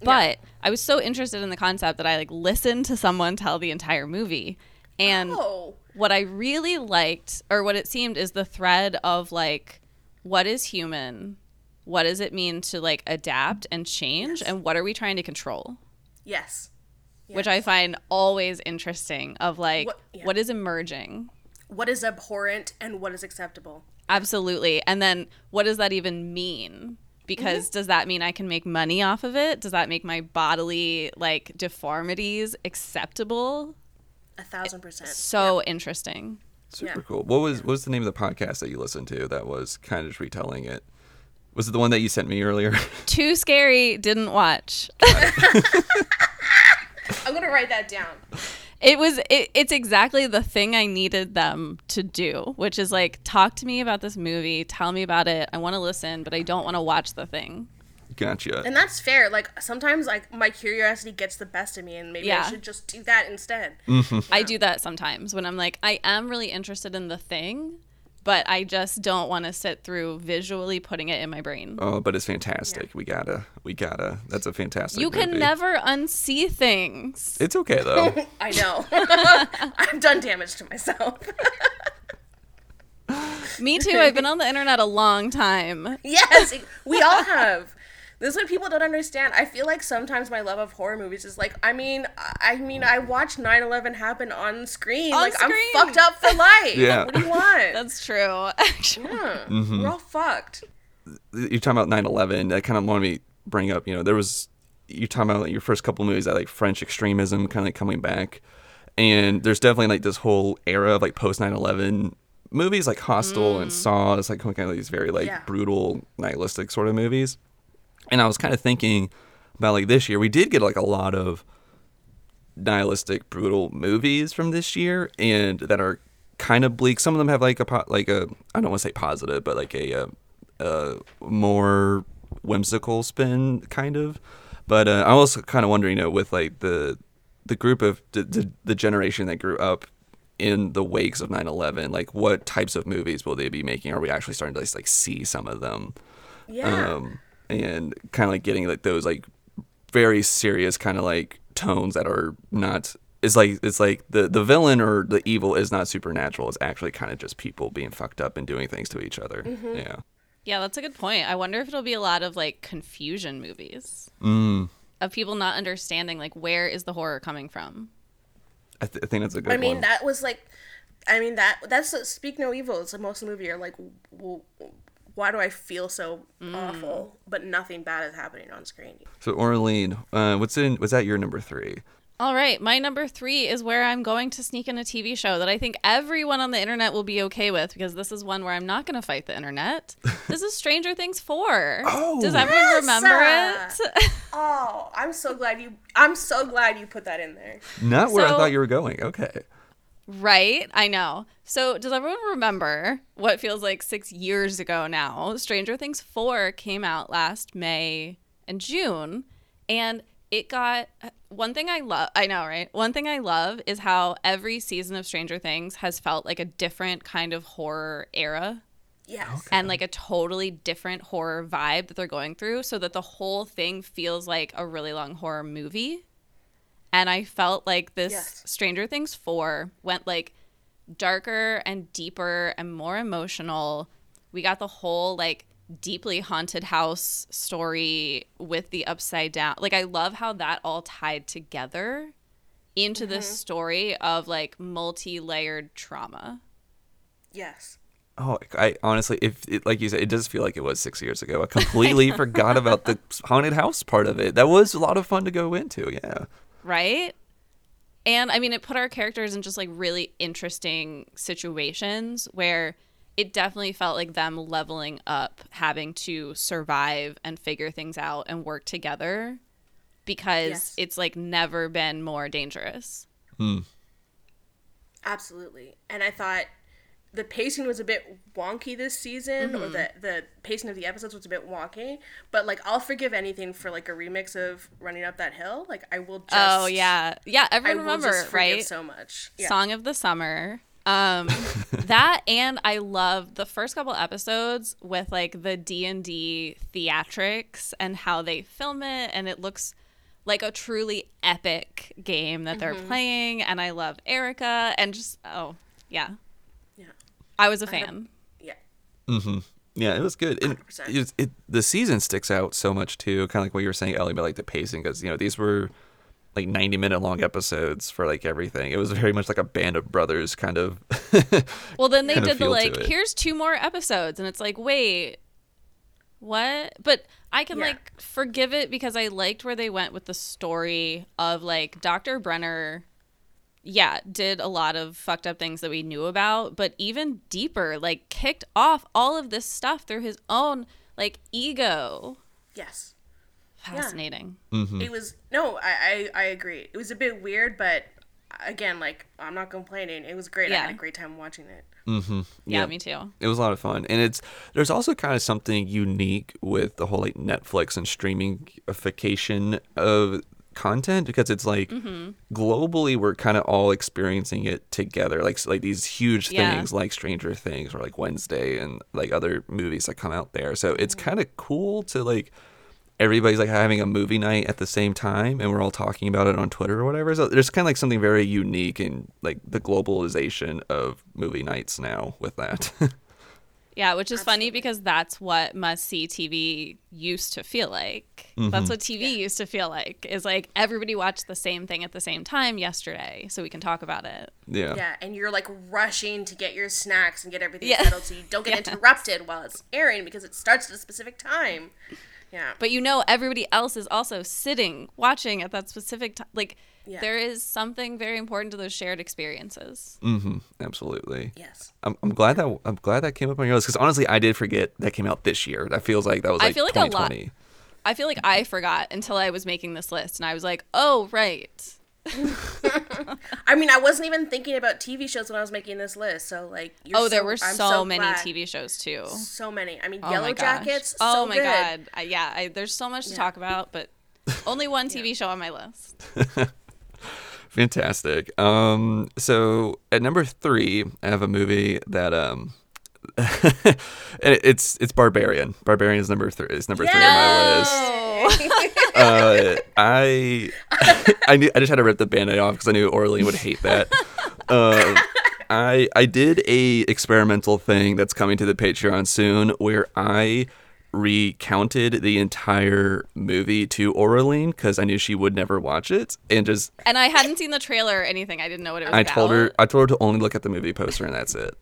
but I was so interested in the concept that I like listened to someone tell the entire movie, and Oh, what I really liked, or what it seemed, is the thread of like, what is human? What does it mean to like adapt and change? And what are we trying to control? yes. Which I find always interesting of like, What- yeah. what is emerging? What is abhorrent and what is acceptable? Absolutely. And then what does that even mean? Because Mm-hmm. does that mean I can make money off of it? Does that make my bodily like deformities acceptable? A thousand percent. So interesting. Super Yeah. cool. What was what was the name of the podcast that you listened to that was kind of just retelling it? Was it the one that you sent me earlier? Too scary, didn't watch. I'm gonna write that down. It was it, it's exactly the thing I needed them to do, which is like talk to me about this movie, tell me about it. I want to listen, but I don't want to watch the thing. Gotcha. And that's fair. Like sometimes, like my curiosity gets the best of me, and maybe Yeah. I should just do that instead. Mm-hmm. I do that sometimes when I'm like I am really interested in the thing, but I just don't want to sit through visually putting it in my brain. Oh, but it's fantastic. We gotta, we gotta. That's a fantastic. you can movie. never unsee things. It's okay though. I know. I've done damage to myself. Me too. I've been on the internet a long time. Yes, we all have. This is what people don't understand. I feel like sometimes my love of horror movies is like, I mean, I mean, I watched 9/11 happen on screen. On like screen. I'm fucked up for life. Yeah. What do you want? That's true. Actually. Yeah. Mm-hmm. We're all fucked. You're talking about 9/11. That kind of wanted me to bring up. You know, there was you're talking about like, your first couple movies that like French extremism kind of like coming back, and there's definitely like this whole era of like post 9/11 movies like Hostel and Saw. It's like kind of these very like Yeah. brutal nihilistic sort of movies. And I was kind of thinking about like this year, we did get like a lot of nihilistic, brutal movies from this year, and that are kind of bleak. Some of them have like a po- like a I don't want to say positive, but like a, uh a more whimsical spin, kind of. But uh, I was kind of wondering, you know, with like the the group of the, the, the generation that grew up in the wakes of 9-11 like what types of movies will they be making are we actually starting to like see some of them Yeah. um, and kind of like getting like those like very serious kind of like tones that are not it's like it's like the the villain or the evil is not supernatural it's actually kind of just people being fucked up and doing things to each other yeah Yeah, that's a good point. I wonder if it'll be a lot of like confusion movies mm, of people not understanding like where is the horror coming from. I, th- I think that's a good I mean, one that was like, I mean that that's a, speak no evil. It's like most of the movie. You're like, well, why do I feel so Mm. awful? But nothing bad is happening on screen. so Orlean uh, what's in was that your number three All right, my number three is where I'm going to sneak in a TV show that I think everyone on the internet will be okay with because this is one where I'm not going to fight the internet. this is Stranger Things 4. Oh. Does everyone Yes! remember it? Oh, I'm so glad you. I'm so glad you put that in there. not where I thought you were going okay right? I know. So, does everyone remember what feels like six years ago now? Stranger Things 4 came out last May and June, and it got one thing I love. I know, right? One thing I love is how every season of Stranger Things has felt like a different kind of horror era Yes. and like a totally different horror vibe that they're going through so that the whole thing feels like a really long horror movie. And I felt like this Yes. Stranger Things 4 went like darker and deeper and more emotional We got the whole like deeply haunted house story with the upside down. Like I love how that all tied together into this mm-hmm. story of like multi-layered trauma. Yes. Oh, I honestly, if it, like you said, it does feel like it was six years ago. I completely forgot about the haunted house part of it. That was a lot of fun to go into. Yeah. Right? And I mean, it put our characters in just like really interesting situations where it definitely felt like them leveling up, having to survive and figure things out and work together because Yes. it's like never been more dangerous. Hmm. Absolutely. And I thought the pacing was a bit wonky this season, or the the pacing of the episodes was a bit wonky. But like, I'll forgive anything for like a remix of Running Up That Hill. Like, I will just. oh, yeah. Yeah. I Everyone will remember, just forgive right? so much. Yeah. Song of the Summer. Um, that and I love the first couple episodes with like the D and D theatrics and how they film it, and it looks like a truly epic game that they're playing. And I love Erica and just oh yeah, Yeah. I was a fan. Yeah. Mm-hmm. Yeah, it was good. And 100%. it, it the season sticks out so much too. Kind of like what you were saying, Ellie, about like the pacing, because you know these were like ninety minute long episodes for like everything. It was very much like a band of brothers kind of. Well, then they did the like, here's two more episodes, and it's like, wait, what? But I can Yeah. like forgive it because I liked where they went with the story of like Dr. Brenner. Yeah, did a lot of fucked up things that we knew about, but even deeper, like kicked off all of this stuff through his own like ego. Yes. Fascinating. Mm-hmm. It was no, I, I I agree. It was a bit weird, but again, like I'm not complaining. It was great. I had a great time watching it. Yeah, Yeah. me too. It was a lot of fun, and it's there's also kind of something unique with the whole like Netflix and streamingification of content because it's like mm-hmm. globally we're kind of all experiencing it together, like like these huge Yeah. things like Stranger Things or like Wednesday and like other movies that come out there. So it's mm-hmm. kind of cool to like everybody's like having a movie night at the same time and we're all talking about it on Twitter or whatever. So there's kind of like something very unique in like the globalization of movie nights now with that. Yeah, which is funny because that's what must see TV used to feel like. That's mm-hmm. what TV used to feel like. Is like everybody watched the same thing at the same time yesterday, so we can talk about it. yeah. Yeah, and you're like rushing to get your snacks and get everything Yeah. settled so you don't get interrupted while it's airing because it starts at a specific time. Yeah. But you know, everybody else is also sitting watching at that specific time. Like Yeah. there is something very important to those shared experiences. Mm-hmm. Absolutely. Yes. I'm, I'm glad that I'm glad that came up on your list because honestly, I did forget that came out this year. That feels like that was I feel like a lot- 2020. I feel like I forgot until I was making this list, and I was like, "Oh, right." I mean, I wasn't even thinking about TV shows when I was making this list. So like, you're oh, there so- were I'm so, many glad. TV shows too. So many. I mean, Oh Yellow my gosh. Jackets. Oh so my good. god. I, yeah, I, there's so much to Yeah. talk about, but only one TV show on my list. Fantastic. Um, so at number three, I have a movie that um, it's it's Barbarian. Barbarian is number three. Is number three on my list. Uh, I I knew I just had to rip the band-aid off because I knew Orlean would hate that. Uh, I I did a experimental thing that's coming to the Patreon soon where I recounted the entire movie to Orlean because I knew she would never watch it and just and I hadn't seen the trailer or anything. I didn't know what it was I about. told her I told her to only look at the movie poster and that's it.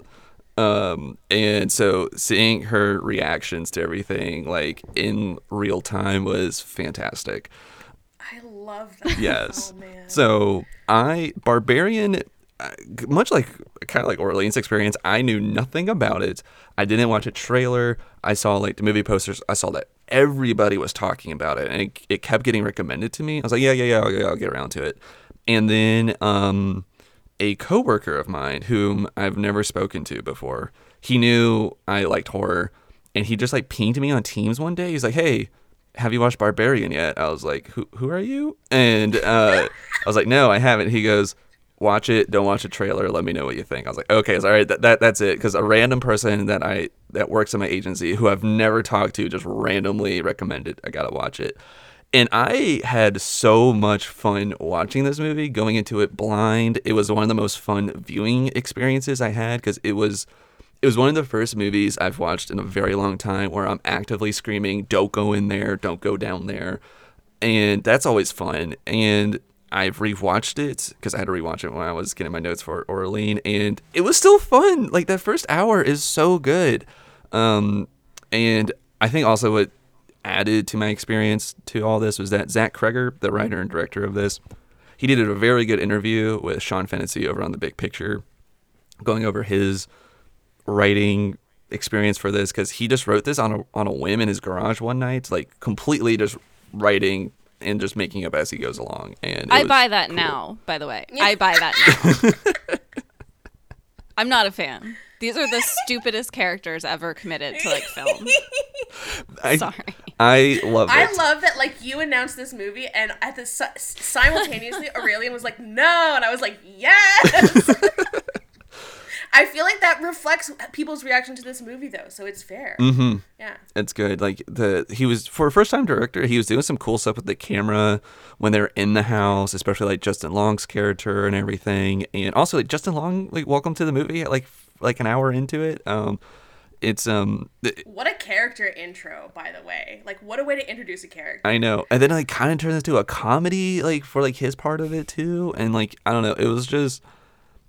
Um, and so seeing her reactions to everything like in real time was fantastic. I love that. Yes. Oh man. So I Barbarian, much like kind of like Orleans' experience, I knew nothing about it. I didn't watch a trailer. I saw like the movie posters. I saw that everybody was talking about it, and it, it kept getting recommended to me. I was like, yeah, yeah, yeah, I'll, I'll get around to it. And then um, a coworker of mine whom I've never spoken to before, he knew I liked horror, and he just like pinged me on Teams one day. He's like, hey have you watched Barbarian yet? I was like, who who are you? And uh, I was like, no, I haven't. He goes, watch it. Don't watch a trailer. Let me know what you think. I was like, okay, all right. That, that that's it. Because a random person that I that works in my agency who I've never talked to just randomly recommended. I gotta watch it. And I had so much fun watching this movie, going into it blind. It was one of the most fun viewing experiences I had because it was it was one of the first movies I've watched in a very long time where I'm actively screaming, "Don't go in there! Don't go down there!" And that's always fun. And I've rewatched it because I had to rewatch it when I was getting my notes for Orlean, and it was still fun. Like that first hour is so good. Um, and I think also what added to my experience to all this was that Zach Cregger, the writer and director of this, he did a very good interview with Sean Fennessy over on the Big Picture, going over his writing experience for this because he just wrote this on a on a whim in his garage one night, like completely just writing and just making up as he goes along. And I buy that cool. now, by the way. I buy that now. I'm not a fan. These are the stupidest characters ever committed to like film. I, Sorry. I love it. I love that like you announced this movie and at the simultaneously Aurelian was like no and I was like yes. I feel like that reflects people's reaction to this movie though, so it's fair. Mm-hmm. Yeah. It's good. Like the he was for a first time director, he was doing some cool stuff with the camera when they're in the house, especially like Justin Long's character and everything. And also like Justin Long, like welcome to the movie like like an hour into it. Um it's um th- What a character intro, by the way. Like what a way to introduce a character. I know. And then it like kind of turns into a comedy like for like his part of it too. And like I don't know, it was just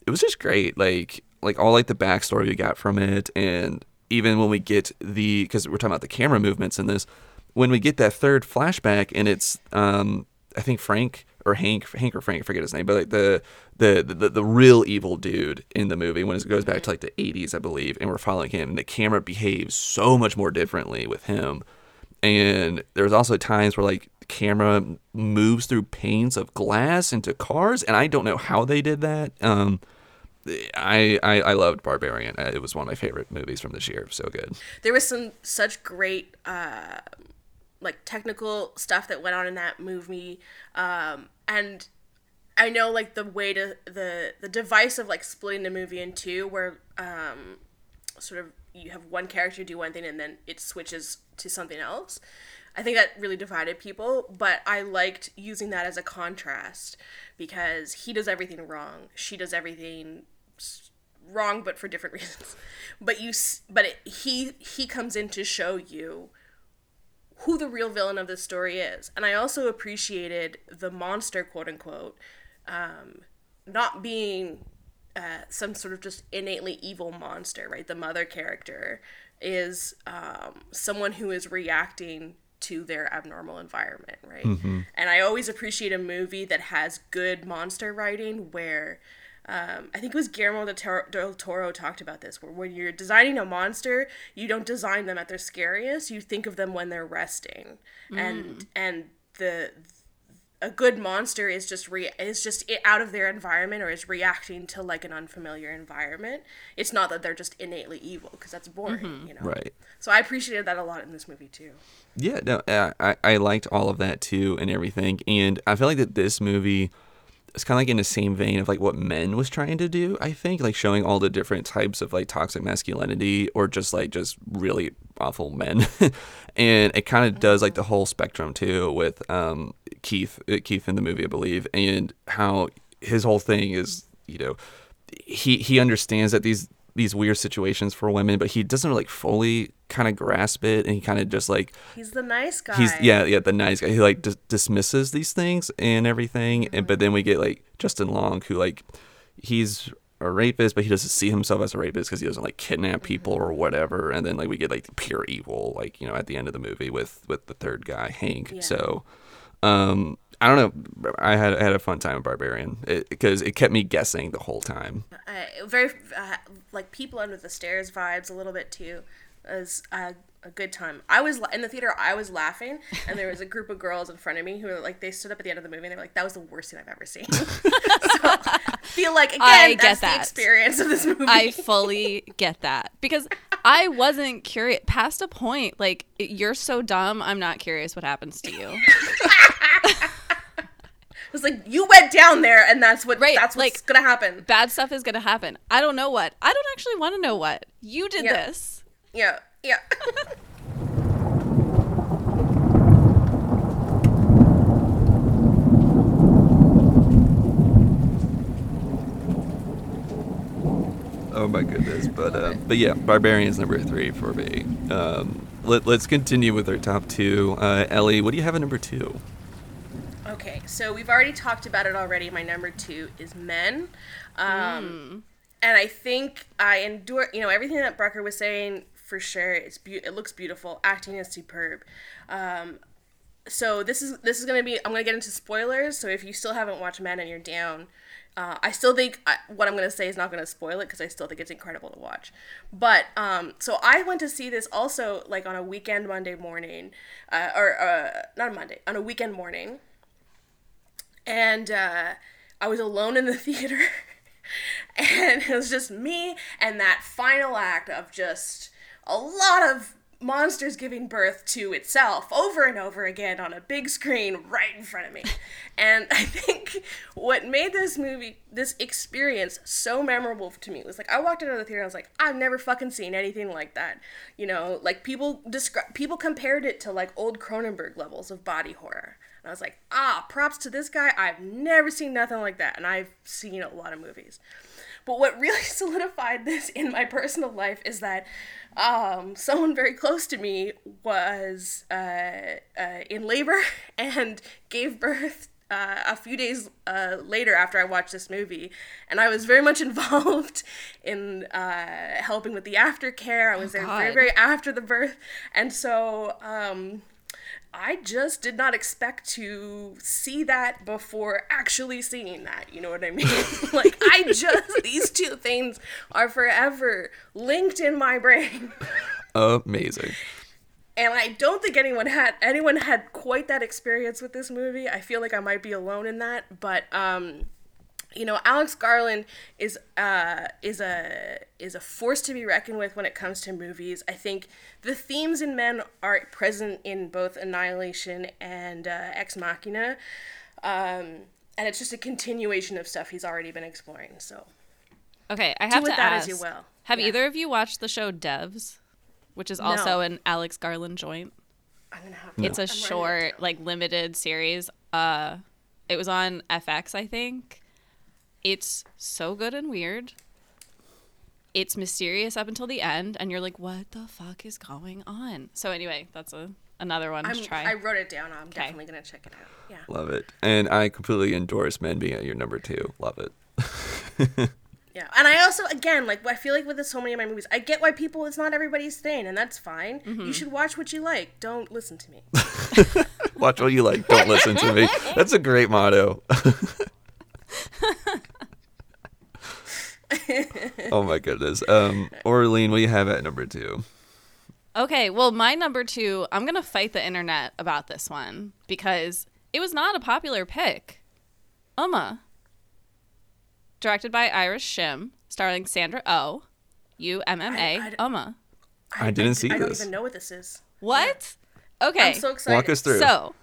it was just great. Like like all like the backstory we got from it and even when we get the because we're talking about the camera movements in this, when we get that third flashback and it's um I think Frank or Hank Hank or Frank, I forget his name, but like the the the, the real evil dude in the movie when it goes back to like the eighties, I believe, and we're following him and the camera behaves so much more differently with him. And there's also times where like the camera moves through panes of glass into cars and i don't know how they did that um i i, I loved barbarian. Uh, it was one of my favorite movies from this year. So good. There was some such great uh like technical stuff that went on in that movie. Um and i know like the way to the the device of like splitting the movie in two where um sort of you have one character do one thing and then it switches to something else i think that really divided people but i liked using that as a contrast because he does everything wrong she does everything wrong but for different reasons. But you but it, he he comes in to show you who the real villain of this story is. And i also appreciated the monster quote unquote um, not being uh, some sort of just innately evil monster right? The mother character is um, someone who is reacting to their abnormal environment right? And i always appreciate a movie that has good monster writing where um, I think it was Guillermo del Toro, del Toro talked about this, where when you're designing a monster, you don't design them at their scariest. You think of them when they're resting, and and the a good monster is just re- is just out of their environment or is reacting to like an unfamiliar environment. It's not that they're just innately evil because that's boring, you know. right So I appreciated that a lot in this movie too. yeah no i i liked all of that too and everything and i feel like that this movie is kind of like in the same vein of like what men was trying to do i think like showing all the different types of like toxic masculinity or just like just really awful men and it kind of does like the whole spectrum too with um keith uh, keith in the movie i believe and how his whole thing is you know he he understands that these these weird situations for women but he doesn't like fully kind of grasp it and he kind of just like He's the nice guy. he's yeah yeah the nice guy he like dis- dismisses these things and everything and but then we get like justin long who like he's a rapist but he doesn't see himself as a rapist because he doesn't like kidnap people or whatever and then like we get like pure evil like you know at the end of the movie with with the third guy hank Yeah. so um i don't know i had I had a fun time with barbarian because it, kept me guessing the whole time uh, very uh, like people under the stairs vibes a little bit too. It was uh, a good time. I was in the theater. I was laughing, and there was a group of girls in front of me who were like, they stood up at the end of the movie and they were like, "That was the worst thing I've ever seen." so, I feel like again, I get that's that. the experience of this movie. I fully get that because I wasn't curious past a point. Like you're so dumb, I'm not curious what happens to you. It was like you went down there, and that's what Right, that's what's like- gonna happen. Bad stuff is gonna happen. I don't know what. I don't actually want to know what. You did Yeah. this. Yeah, yeah. Oh my goodness, but uh, but yeah, Barbarians number three for me. Um, let, let's continue with our top two. Uh, Ellie, what do you have at number two? Okay, so we've already talked about it already. My number two is Men. Um, And I think I endure, you know, everything that Brucker was saying for sure. It's be- it looks beautiful. Acting is superb. Um, so this is this is gonna be. I'm gonna get into spoilers. So if you still haven't watched Men and you're down, uh, I still think I, what I'm gonna say is not gonna spoil it because I still think it's incredible to watch. But um, so I went to see this also like on a weekend Monday morning, uh, or uh, not a Monday on a weekend morning and uh, I was alone in the theater, and it was just me and that final act of just a lot of monsters giving birth to itself over and over again on a big screen right in front of me. And I think what made this movie, this experience so memorable to me was like I walked out of the theater and I was like, I've never fucking seen anything like that. You know, like people describe people compared it to like old Cronenberg levels of body horror. And I was like, ah, props to this guy. I've never seen nothing like that. And I've seen a lot of movies. But what really solidified this in my personal life is that um, someone very close to me was uh, uh, in labor and gave birth uh, a few days uh, later after I watched this movie, and I was very much involved in uh, helping with the aftercare. I was there very, very after the birth, and so um, I just did not expect to see that before actually seeing that. You know what I mean? like I just these two things are forever linked in my brain. Amazing. And I don't think anyone had anyone had quite that experience with this movie. I feel like I might be alone in that, but um you know, Alex Garland is uh, is a is a force to be reckoned with when it comes to movies. I think the themes in Men are present in both Annihilation and uh, Ex Machina, um, and it's just a continuation of stuff he's already been exploring. So Okay, I have with to that ask. as you will. Have Yeah. either of you watched the show Devs, which is also No. an Alex Garland joint? I'm gonna have. To. It's a I'm short, like limited series. Uh, it was on FX, I think. It's so good and weird. It's mysterious up until the end, and you're like, "What the fuck is going on?" So anyway, that's a another one I'm, to try. I wrote it down. I'm definitely gonna check it out. Yeah. Love it. And I completely endorse Men being at your number two. Love it. Yeah, and I also again like I feel like with so many of my movies, I get why people it's not everybody's thing, and that's fine. Mm-hmm. You should watch what you like. Don't listen to me. Watch what you like. Don't listen to me. That's a great motto. oh my goodness. Um, Orlean, what do you have at number two? Okay, well, my number two, I'm going to fight the internet about this one because it was not a popular pick. Umma. Directed by Iris Shim, starring Sandra Oh, U M M I- A, I- Umma. I didn't see this. I don't even know what this is. What? Okay. I'm so excited. Walk us through. So,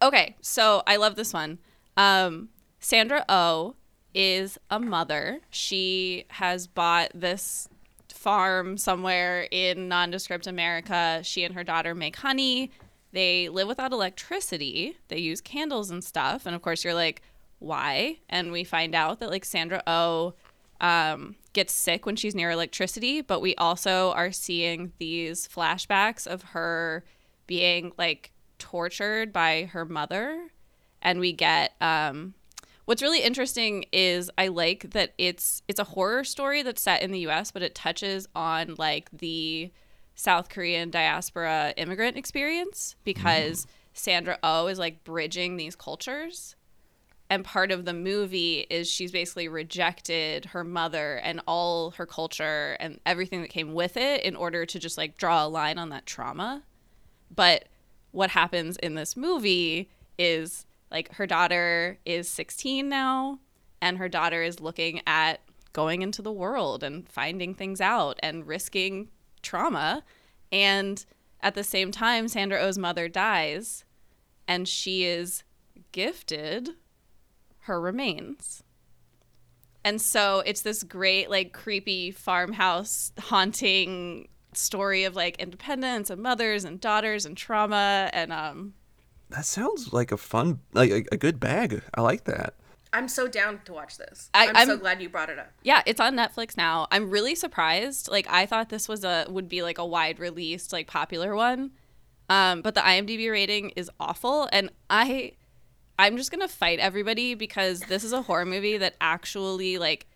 okay, so I love this one. Um, Sandra O is a mother. She has bought this farm somewhere in nondescript America. She and her daughter make honey. They live without electricity. They use candles and stuff. And of course, you're like, why? And we find out that like Sandra O um, gets sick when she's near electricity, but we also are seeing these flashbacks of her being like tortured by her mother. And we get um, what's really interesting is I like that it's it's a horror story that's set in the US, but it touches on like the South Korean diaspora immigrant experience because mm-hmm. Sandra Oh is like bridging these cultures. And part of the movie is she's basically rejected her mother and all her culture and everything that came with it in order to just like draw a line on that trauma. But what happens in this movie is like her daughter is 16 now and her daughter is looking at going into the world and finding things out and risking trauma and at the same time Sandra Oh's mother dies and she is gifted her remains. And so it's this great, like, creepy farmhouse haunting story of like independence and mothers and daughters and trauma. And um, That sounds like a fun, like a, a good bag. I like that. I'm so down to watch this. I- I, am so I'm- glad you brought it up. Yeah, it's on Netflix now. I'm really surprised. Like I thought this was a would be like a wide released, like popular one. Um, but the IMDb rating is awful and I I'm just going to fight everybody because this is a horror movie that actually like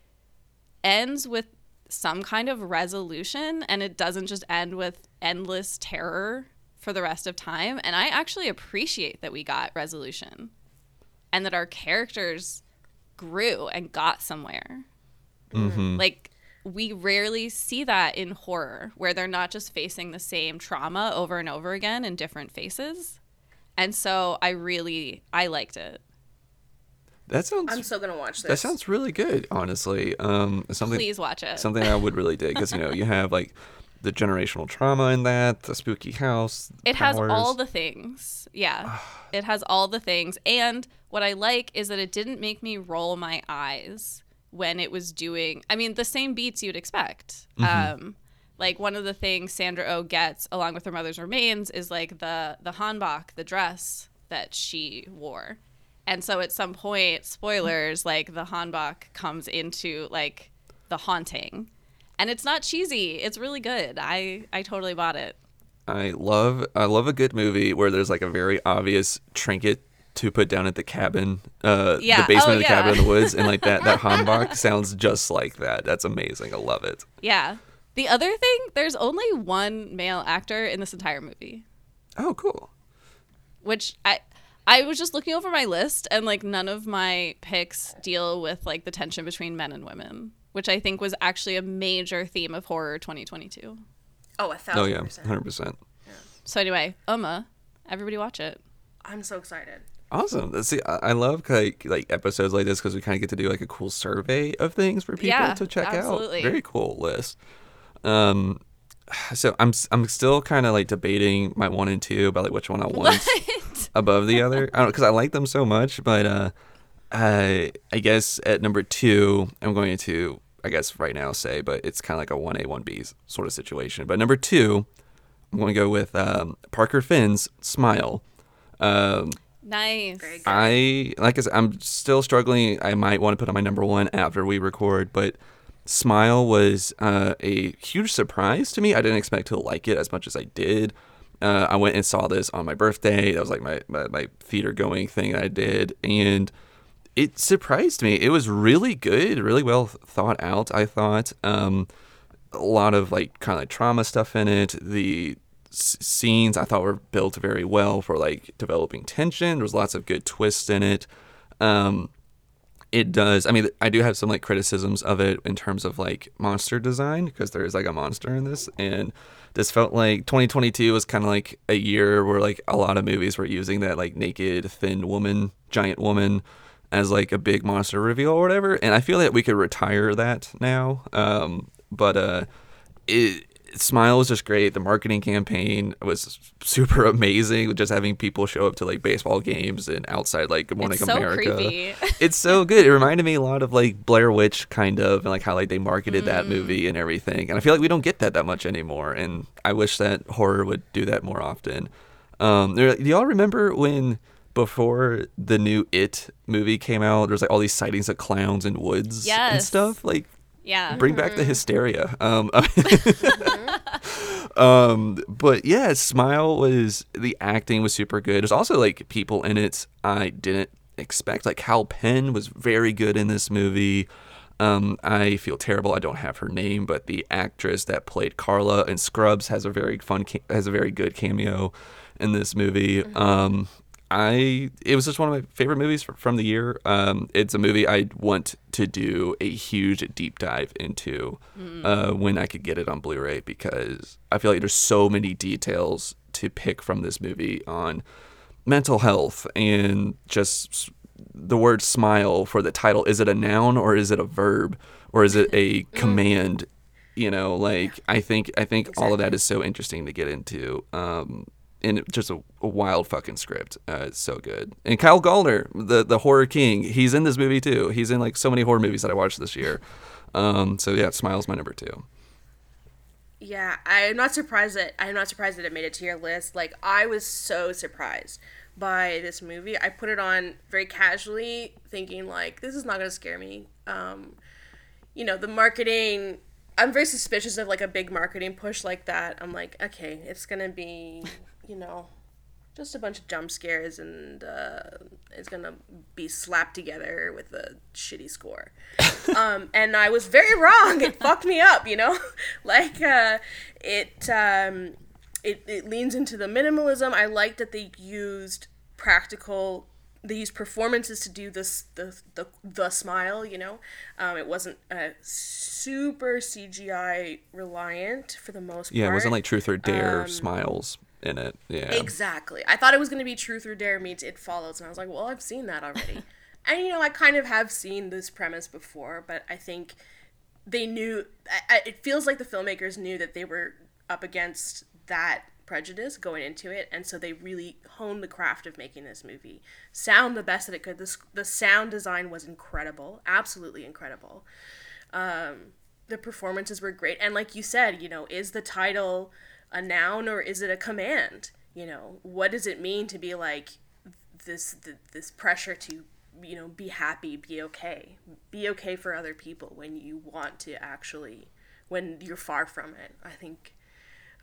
ends with some kind of resolution and it doesn't just end with endless terror for the rest of time and I actually appreciate that we got resolution and that our characters grew and got somewhere. Like we rarely see that in horror where they're not just facing the same trauma over and over again in different faces. And so I really I liked it. That sounds I'm still gonna watch this. that sounds really good. Honestly, um, something Please watch it. something I would really dig because you know you have like the generational trauma in that, the spooky house. It has all the things. Yeah. it has all the things. And what I like is that it didn't make me roll my eyes when it was doing I mean the same beats you'd expect. Um like one of the things Sandra O oh gets along with her mother's remains is like the the hanbok, the dress that she wore. And so at some point, spoilers, like the hanbok comes into like the haunting. And it's not cheesy. It's really good. I I totally bought it. I love I love a good movie where there's like a very obvious trinket to put down at the cabin, uh, Yeah. the basement Oh, of the yeah. cabin in the woods, and like that that hanbok sounds just like that. That's amazing. I love it. Yeah. The other thing, there's only one male actor in this entire movie, Oh, cool. which I I was just looking over my list and like none of my picks deal with like the tension between men and women, which I think was actually a major theme of horror 2022. Oh, a thousand Oh yeah, hundred percent. So anyway, Umma, everybody watch it. I'm so excited. Awesome. See, I I love like like episodes like this because we kind of get to do like a cool survey of things for people Yeah, to check absolutely. out. Very cool list. Um, so I'm s- I'm still kind of like debating my one and two about like which one I want above the other. I don't because I like them so much, but uh, I I guess at number two I'm going to I guess right now say, but it's kind of like a one A one B sort of situation. But number two, I'm going to go with um, Parker Finn's Smile. Um, Nice. Very good. I like I said, I'm still struggling. I might want to put on my number one after we record, but Smile was uh, a huge surprise to me. I didn't expect to like it as much as I did. Uh, I went and saw this on my birthday. That was like my, my, my theater going thing I did. And it surprised me. It was really good, really well thought out, I thought. Um, a lot of like kind of like trauma stuff in it. The s- scenes I thought were built very well for like developing tension. There was lots of good twists in it. Um, it does. I mean, I do have some like criticisms of it in terms of like monster design because there is like a monster in this, and this felt like 2022 was kind of like a year where like a lot of movies were using that like naked thin woman, giant woman as like a big monster reveal or whatever, and I feel that we could retire that now. Um, but uh, it Smile was just great. The marketing campaign was super amazing. Just having people show up to like baseball games and outside like Good Morning It's so America. creepy. it's so good. It reminded me a lot of like Blair Witch kind of and like how like they marketed that Mm. movie and everything. And I feel like we don't get that that much anymore. And I wish that horror would do that more often. Um, do y'all remember when before the new It movie came out? There's like all these sightings of clowns in woods and stuff. Like Yeah. bring back the hysteria. Um, um, but yeah, Smile was the acting was super good. There's also like people in it I didn't expect. Like Kal Penn was very good in this movie. Um, I feel terrible. I don't have her name, but the actress that played Carla in Scrubs has a very fun, ca- has a very good cameo in this movie. Um, I it was just one of my favorite movies fr- from the year. Um, it's a movie I want to do a huge deep dive into uh, when I could get it on Blu-ray because I feel like there's so many details to pick from this movie on mental health and just the word smile for the title. Is it a noun or is it a verb or is it a command? You know, like I think I think all of that is so interesting to get into. Um, and just a, a wild fucking script. Uh, it's so good. And Kyle Gallner, the the horror king, he's in this movie too. He's in like so many horror movies that I watched this year. Um, so yeah, Smile's my number two. Yeah, I'm not surprised that I'm not surprised that it made it to your list. Like I was so surprised by this movie. I put it on very casually, thinking like this is not gonna scare me. Um, you know, the marketing. I'm very suspicious of like a big marketing push like that. I'm like, okay, it's gonna be, you know, just a bunch of jump scares and uh, it's gonna be slapped together with a shitty score. um, and I was very wrong. It fucked me up, you know. like uh, it, um, it it leans into the minimalism. I like that they used practical. They used performances to do this the the, the smile. You know, um, it wasn't uh, super CGI reliant for the most part. Yeah, it wasn't like truth or dare smiles in it. Yeah. Exactly. I thought it was going to be Truth or Dare meets It Follows, and I was like, well, I've seen that already. and, you know, I kind of have seen this premise before, but I think they knew, I, I, it feels like the filmmakers knew that they were up against that prejudice going into it, and so they really honed the craft of making this movie sound the best that it could. This, the sound design was incredible, absolutely incredible. Um, the performances were great, and like you said, you know, is the title a noun or is it a command? You know, what does it mean to be like this th- this pressure to you know be happy, be okay, be okay for other people when you want to actually when you're far from it. I think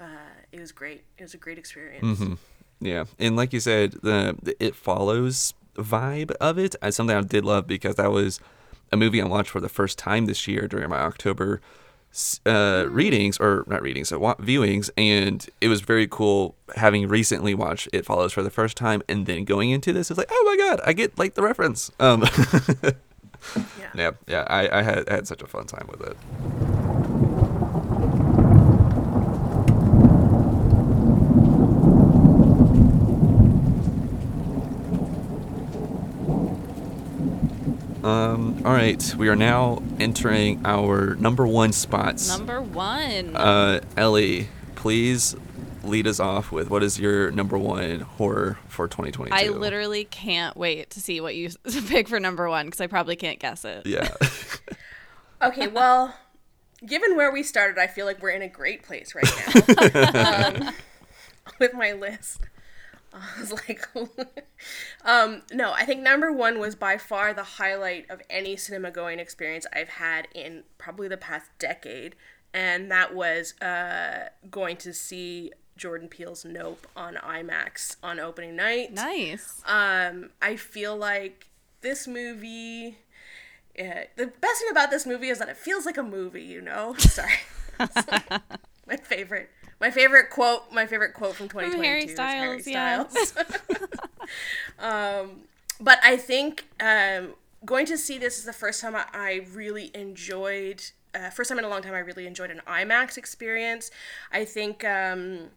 uh, it was great. It was a great experience. Mm-hmm. Yeah, and like you said, the, the it follows vibe of it something I did love because that was a movie I watched for the first time this year during my October uh, readings or not readings, so wa- viewings, and it was very cool having recently watched It Follows for the first time and then going into this. It's like, oh my god, I get like the reference. Um, Yeah. yeah, yeah, I, I had I had such a fun time with it. Um, all right, we are now entering our number one spots. Number one. Uh, Ellie, please lead us off with what is your number one horror for 2022? I literally can't wait to see what you pick for number one because I probably can't guess it. Yeah. Okay, well, given where we started, I feel like we're in a great place right now um, with my list. I was like, um, no, I think number one was by far the highlight of any cinema going experience I've had in probably the past decade, and that was uh, going to see Jordan Peele's Nope on IMAX on opening night. Nice. Um, I feel like this movie. Yeah, the best thing about this movie is that it feels like a movie. You know, sorry. my favorite, my favorite quote, my favorite quote from 2022 Harry is Styles, Harry yeah. Styles. um, but I think um, going to see this is the first time I, I really enjoyed. Uh, first time in a long time, I really enjoyed an IMAX experience. I think um,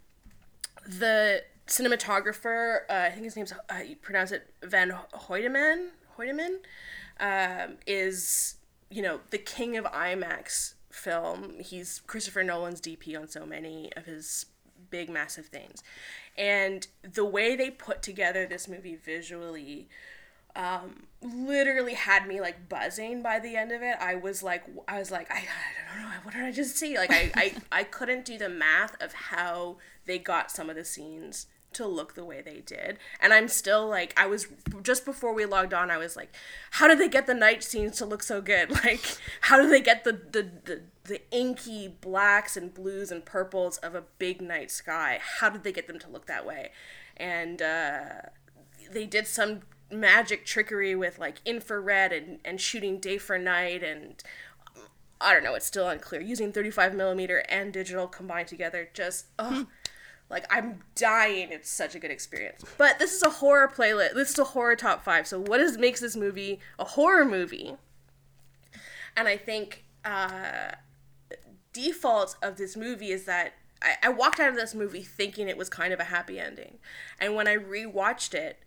the cinematographer, uh, I think his name's, uh, you pronounce it Van Hoytema, Hoytema, um, is, you know, the king of IMAX film. He's Christopher Nolan's DP on so many of his big, massive things. And the way they put together this movie visually, um, literally had me like buzzing by the end of it. I was like, I was like, I, I don't know, what did I just see? Like, I, I, I couldn't do the math of how they got some of the scenes to look the way they did. And I'm still like, I was just before we logged on, I was like, how did they get the night scenes to look so good? Like, how do they get the, the, the, the inky blacks and blues and purples of a big night sky? How did they get them to look that way? And, uh, they did some magic trickery with like infrared and, and shooting day for night and I don't know, it's still unclear. Using 35 millimeter and digital combined together, just oh, like I'm dying. It's such a good experience. But this is a horror playlist. This is a horror top five. So what is makes this movie a horror movie? And I think uh, default of this movie is that I, I walked out of this movie thinking it was kind of a happy ending, and when I rewatched it,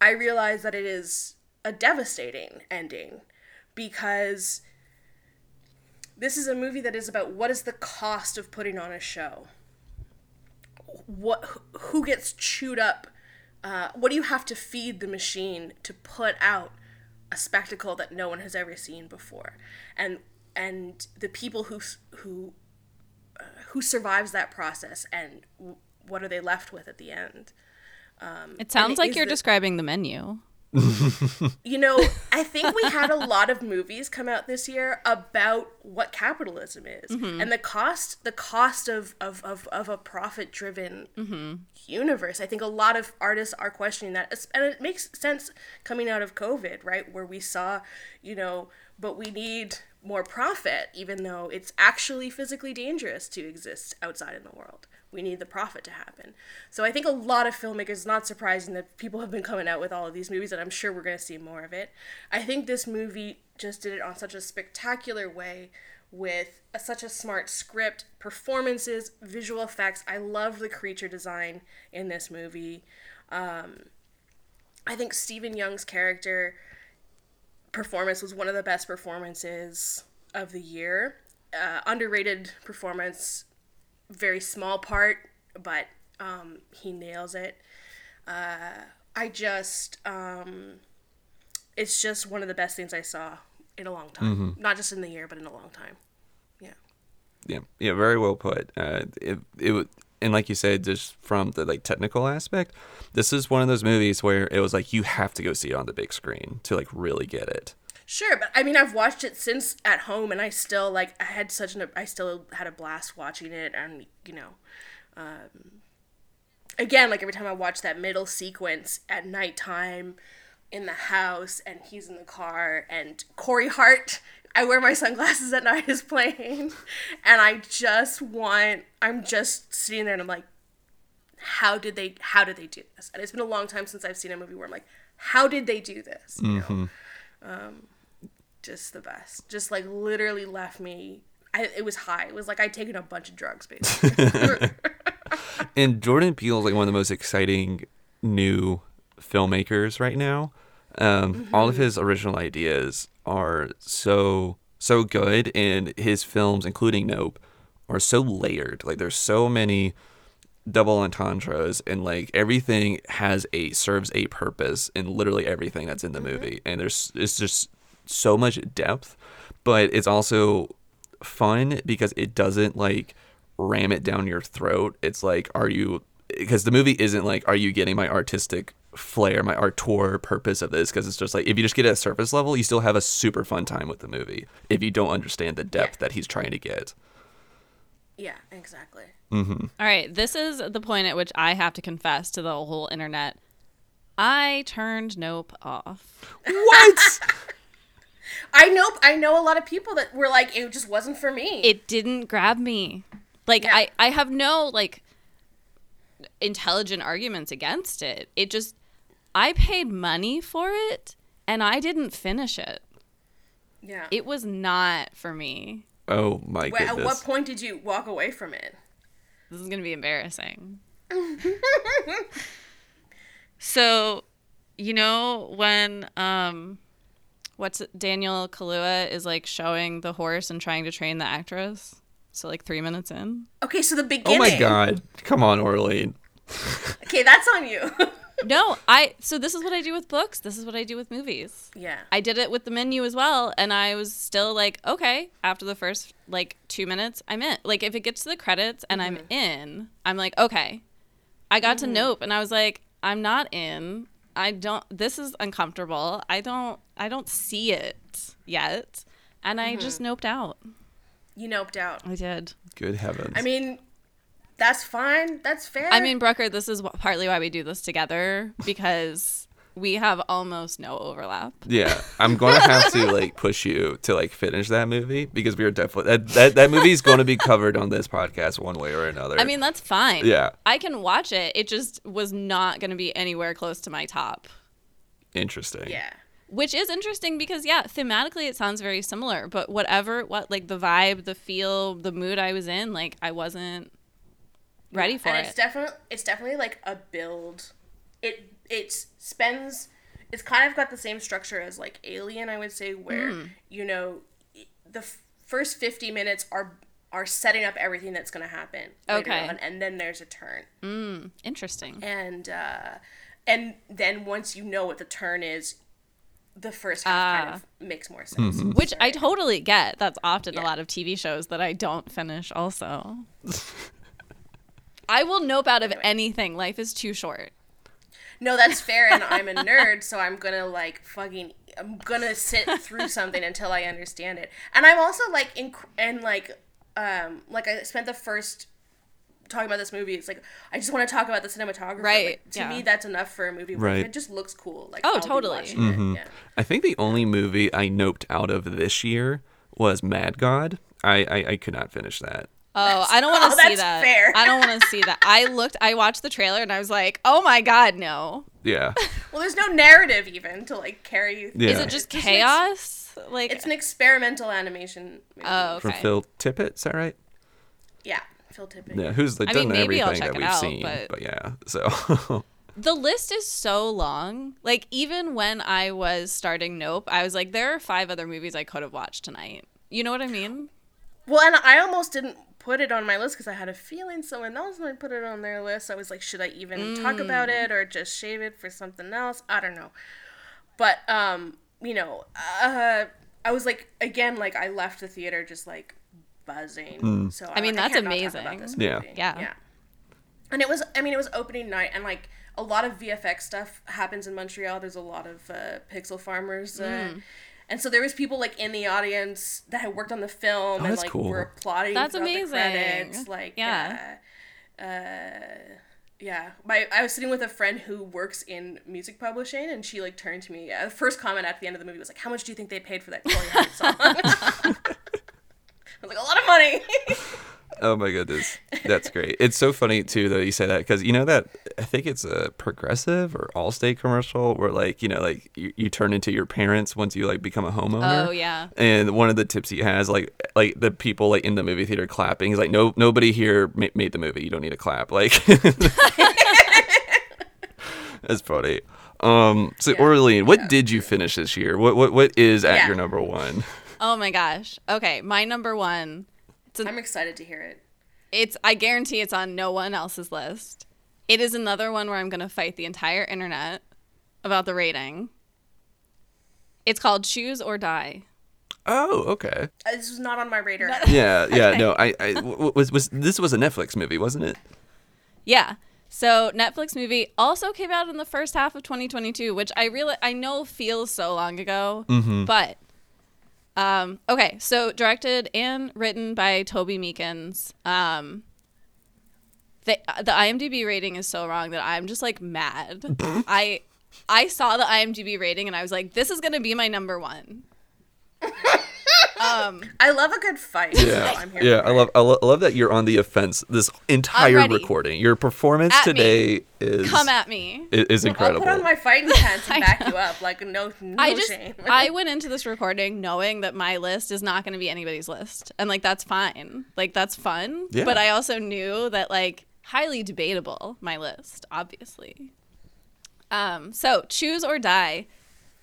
I realized that it is a devastating ending because this is a movie that is about what is the cost of putting on a show what who gets chewed up uh, what do you have to feed the machine to put out a spectacle that no one has ever seen before and and the people who who uh, who survives that process and w- what are they left with at the end It sounds like you're the- describing the menu. You know, I think we had a lot of movies come out this year about what capitalism is mm-hmm. and the cost the cost of of, of, of a profit driven mm-hmm. universe. I think a lot of artists are questioning that and it makes sense coming out of COVID, right? Where we saw, you know, but we need more profit even though it's actually physically dangerous to exist outside in the world. We need the profit to happen. So I think a lot of filmmakers, not surprising that people have been coming out with all of these movies, and I'm sure we're going to see more of it. I think this movie just did it on such a spectacular way with a, such a smart script, performances, visual effects. I love the creature design in this movie. Um, I think Steven Yeun's character performance was one of the best performances of the year. Uh, underrated performance, very small part, but um, he nails it. Uh, I just, um, it's just one of the best things I saw in a long time. Not just in the year, but in a long time. Yeah. Yeah, yeah, very well put. Uh, it it and like you said, just from the like technical aspect, this is one of those movies where it was like you have to go see it on the big screen to like really get it. Sure, but I mean, I've watched it since at home, and I still like. I had such an. I still had a blast watching it, and you know, um, again, like every time I watch that middle sequence at nighttime in the house, and he's in the car, and Corey Hart. I wear my sunglasses at night is playing, and I just want. I'm just sitting there, and I'm like, how did they? How did they do this? And it's been a long time since I've seen a movie where I'm like, how did they do this? You know? Um, just the best. Just like literally left me. I, it was high. It was like I'd taken a bunch of drugs, basically. And Jordan Peele is like one of the most exciting new filmmakers right now. Um, All of his original ideas are so so good, and his films, including Nope, are so layered. Like there's so many double entendres, and like everything has a serves a purpose in literally everything that's in the movie. And there's it's just so much depth, but it's also fun because it doesn't like ram it down your throat. It's like, are you? Because the movie isn't like, are you getting my artistic flair, my artor purpose of this? Because it's just like, if you just get it at surface level, you still have a super fun time with the movie. If you don't understand the depth that he's trying to get. yeah, exactly. Mm-hmm. All right, this is the point at which I have to confess to the whole internet. I turned Nope off. What? I know. I know a lot of people that were like, it just wasn't for me. It didn't grab me. Like Yeah. I I have no like intelligent arguments against it. It just I paid money for it and I didn't finish it. yeah. It was not for me. oh my Wh- at what point did you walk away from it? This is going to be embarrassing. so, you know when um what's Daniel Kaluuya is like showing the horse and trying to train the actress? So like 3 minutes in. Okay, so the beginning. oh my god. Come on, Orlean. Okay, that's on you. No, I so this is what I do with books. This is what I do with movies. yeah. I did it with the menu as well, and I was still like, okay, after the first like two minutes, I'm in. Like, if it gets to the credits and I'm mm-hmm. in, I'm like, okay. I got to mm-hmm. Nope, and I was like, I'm not in. I don't. This is uncomfortable. I don't. I don't see it yet, and I just mm-hmm. noped out. You noped out. I did. Good heavens. I mean, that's fine. That's fair. I mean, Brucker, this is partly why we do this together because we have almost no overlap. Yeah, I'm gonna have to like push you to like finish that movie because we are definitely that that, that movie is going to be covered on this podcast one way or another. I mean, that's fine. Yeah. I can watch it. It just was not going to be anywhere close to my top. interesting. yeah. Which is interesting because yeah, thematically it sounds very similar, but whatever what like the vibe, the feel, the mood I was in, like I wasn't ready for and it. it's definitely it's definitely like a build. It it spends. It's kind of got the same structure as like Alien, I would say, where Hmm. you know the f- first fifty minutes are are setting up everything that's going to happen. later Okay. on, and then there's a turn, Mm, Interesting. and uh, and then once you know what the turn is, the first half kind of makes more sense. Which I totally get. That's often Yeah. a lot of TV shows that I don't finish also. I will nope out of anything. Life is too short. No, that's fair, and I'm a nerd, so I'm gonna like fucking, I'm gonna sit through something until I understand it. And I'm also like, in and like, um, like I spent the first talking about this movie. It's like I just want to talk about the cinematography. Right, Like, to yeah. me, that's enough for a movie. Where Right. It just looks cool. Like Oh, I'll totally. watching it, Yeah. I think the only movie I noped out of this year was Mad God. I, I, I could not finish that. Oh, I don't want oh, to see that's that. fair. I don't want to see that. I looked, I watched the trailer and I was like, oh my god, no. Yeah. Well, there's no narrative even to like carry. Yeah. Is it just Just chaos? Like, It's an experimental animation. Movie. oh, From. Phil Tippett, is that right? Yeah, Phil Tippett. Yeah, who's like I done mean, maybe I'll everything check that we've out, seen. but- But... yeah, so the list is so long. Like, even when I was starting Nope, I was like, there are five other movies I could have watched tonight. You know what I mean? Well, and I almost didn't put it on my list because I had a feeling someone else might put it on their list. I was like, should I even talk about Mm. it or just shave it for something else? I don't know. But um, you know, uh, I was like, again, like I left the theater just like buzzing. So I mean, like, that's can't not talk about amazing. Yeah. Yeah. yeah. And it was, I mean, it was opening night, and like a lot of VFX stuff happens in Montreal. There's a lot of uh, pixel farmers. Uh, Mm. And so there was people like in the audience that had worked on the film and Oh, that's like cool. were applauding That's amazing. the credits. Like Yeah. uh, uh, yeah. My I was sitting with a friend who works in music publishing, and she like turned to me. Uh, the first comment at the end of the movie was like, "How much do you think they paid for that Corey Hart song?" I was like, "A lot of money." oh my goodness, that's great. It's so funny too though you say that because you know that I think it's a progressive or Allstate commercial where like you know like you, you turn into your parents once you like become a homeowner. Oh, yeah. And one of the tips he has, like, like the people like in the movie theater clapping, he's like, no, nobody here ma- made the movie. You don't need to clap. Like, that's funny. Um, so Yeah. Orlean, what did you finish this year? What what what is at Yeah. your number one? Oh my gosh. Okay, my number one. It's, I'm excited to hear it. it's I guarantee it's on no one else's list. It is another one where I'm going to fight the entire internet about the rating. It's called Choose or Die. Oh, okay. Uh, This was not on my radar. Yeah, yeah. No, I, I was was this was a Netflix movie, wasn't it? Yeah. So Netflix movie also came out in the first half of 2022, which I really I know feels so long ago, but um, okay. So directed and written by Toby Meakins. Um, the the IMDb rating is so wrong that I'm just like mad. I I saw the IMDb rating and I was like, this is gonna be my number one. um, I love a good fight. Yeah, so I'm here yeah. I love, I lo- I love that you're on the offense this entire ready. recording. Your performance At me. today is come at me. i- is I'll put on my fighting pants and back you up. Like no, no I just shame. I went into this recording knowing that my list is not going to be anybody's list, and like that's fine. Like that's fun. Yeah. But I also knew that like highly debatable my list, obviously. Um. So choose or die.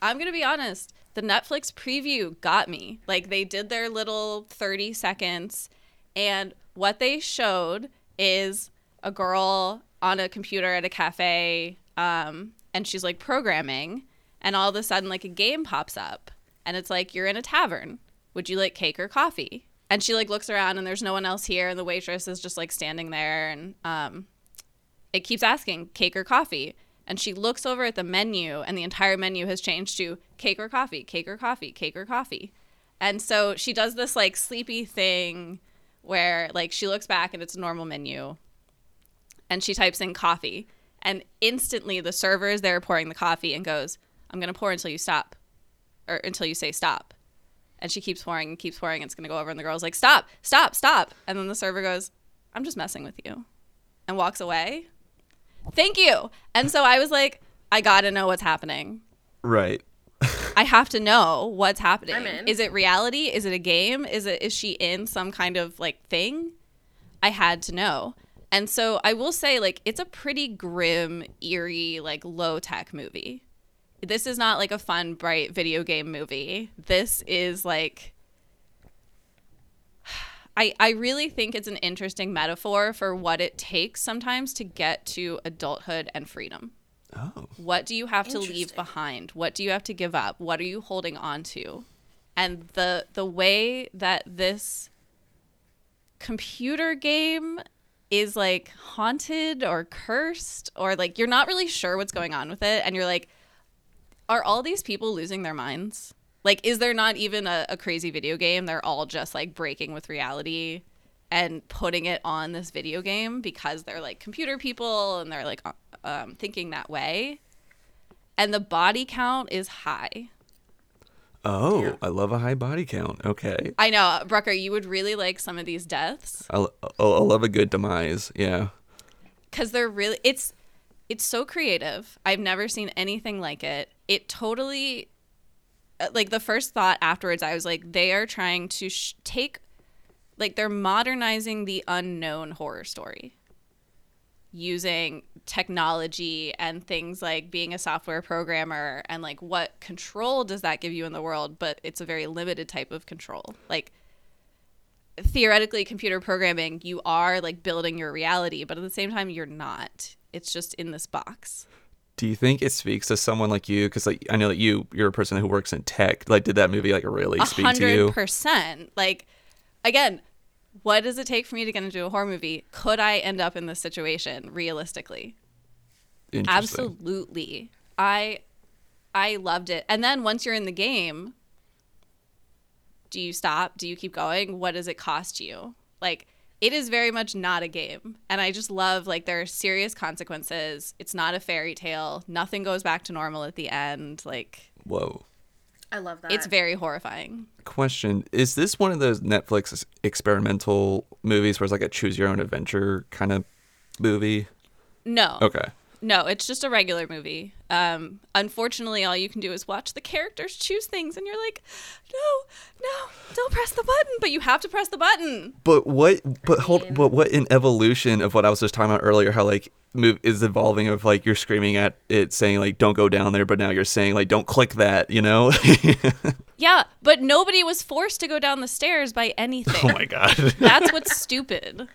I'm gonna be honest. The Netflix preview got me. Like they did their little 30 seconds, and what they showed is a girl on a computer at a cafe, um, and she's like programming, and all of a sudden like a game pops up, and it's like you're in a tavern. Would you like cake or coffee? And she like looks around, and there's no one else here, and the waitress is just like standing there, and um, it keeps asking cake or coffee and she looks over at the menu and the entire menu has changed to cake or coffee cake or coffee cake or coffee. And so she does this like sleepy thing where like she looks back and it's a normal menu. And she types in coffee. And instantly the server is there pouring the coffee and goes i'm going to pour until you stop or until you say stop. And she keeps pouring and keeps pouring. And it's going to go over and the girl's like stop stop stop. And then the server goes i'm just messing with you and walks away thank you. And so I was like, I gotta know what's happening. right. I have to know what's happening. I'm in. Is it reality? Is it a game? Is it is she in some kind of like thing? I had to know. And so I will say like it's a pretty grim, eerie, like low tech movie. This is not like a fun, bright video game movie. This is like I, I really think it's an interesting metaphor for what it takes sometimes to get to adulthood and freedom. Oh. What do you have to leave behind? What do you have to give up? What are you holding on to? And the the way that this computer game is like haunted or cursed or like you're not really sure what's going on with it and you're like are all these people losing their minds like is there not even a, a crazy video game they're all just like breaking with reality and putting it on this video game because they're like computer people and they're like uh, um, thinking that way and the body count is high Oh, I love a high body count. Okay. i know brucker you would really like some of these deaths I, I I love a good demise. Yeah. because they're really it's it's so creative i've never seen anything like it it totally Uh, like the first thought afterwards i was like they are trying to sh- take like they're modernizing the unknown horror story using technology and things like being a software programmer and like what control does that give you in the world but it's a very limited type of control. Like theoretically computer programming you are like building your reality but at the same time you're not. It's just in this box Do you think it speaks to someone like you? Because like I know that you you're a person who works in tech. Like, did that movie like really speak to you? Hundred you? percent. Like again what does it take for me to get into a horror movie? Could i end up in this situation realistically? Absolutely. I i loved it. And then once you're in the game do you stop? Do you keep going? What does it cost you? Like it is very much not a game and i just love like there are serious consequences it's not a fairy tale nothing goes back to normal at the end like Whoa. I love that. it's very horrifying Question: Is this one of those Netflix experimental movies where it's like a choose your own adventure kind of movie? no Okay. No, it's just a regular movie. Um, unfortunately, all you can do is watch the characters choose things, and you're like, no, no, don't press the button, but you have to press the button. But what? But hold. But what an evolution of what I was just talking about earlier? How like move is evolving of like you're screaming at it saying like don't go down there, but now you're saying like don't click that. You know? Yeah, but nobody was forced to go down the stairs by anything. oh my god. That's what's stupid.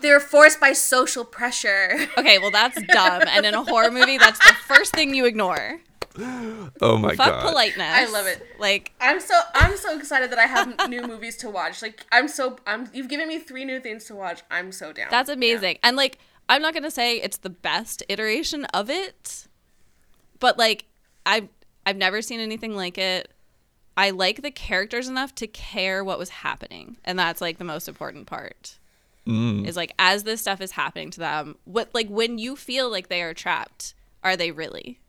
they were forced by social pressure. Okay, well, that's dumb. And in a horror movie, that's the first thing you ignore. oh my Fuck god. politeness. I love it. Like, I'm so I'm so excited that I have new movies to watch. Like I'm so I'm you've given me three new things to watch. I'm so down. That's amazing. And like, I'm not gonna say it's the best iteration of it, but like, I've I've never seen anything like it. I like the characters enough to care what was happening, and that's like the most important part. Mm. Is like as this stuff is happening to them, what like when you feel like they are trapped, are they really?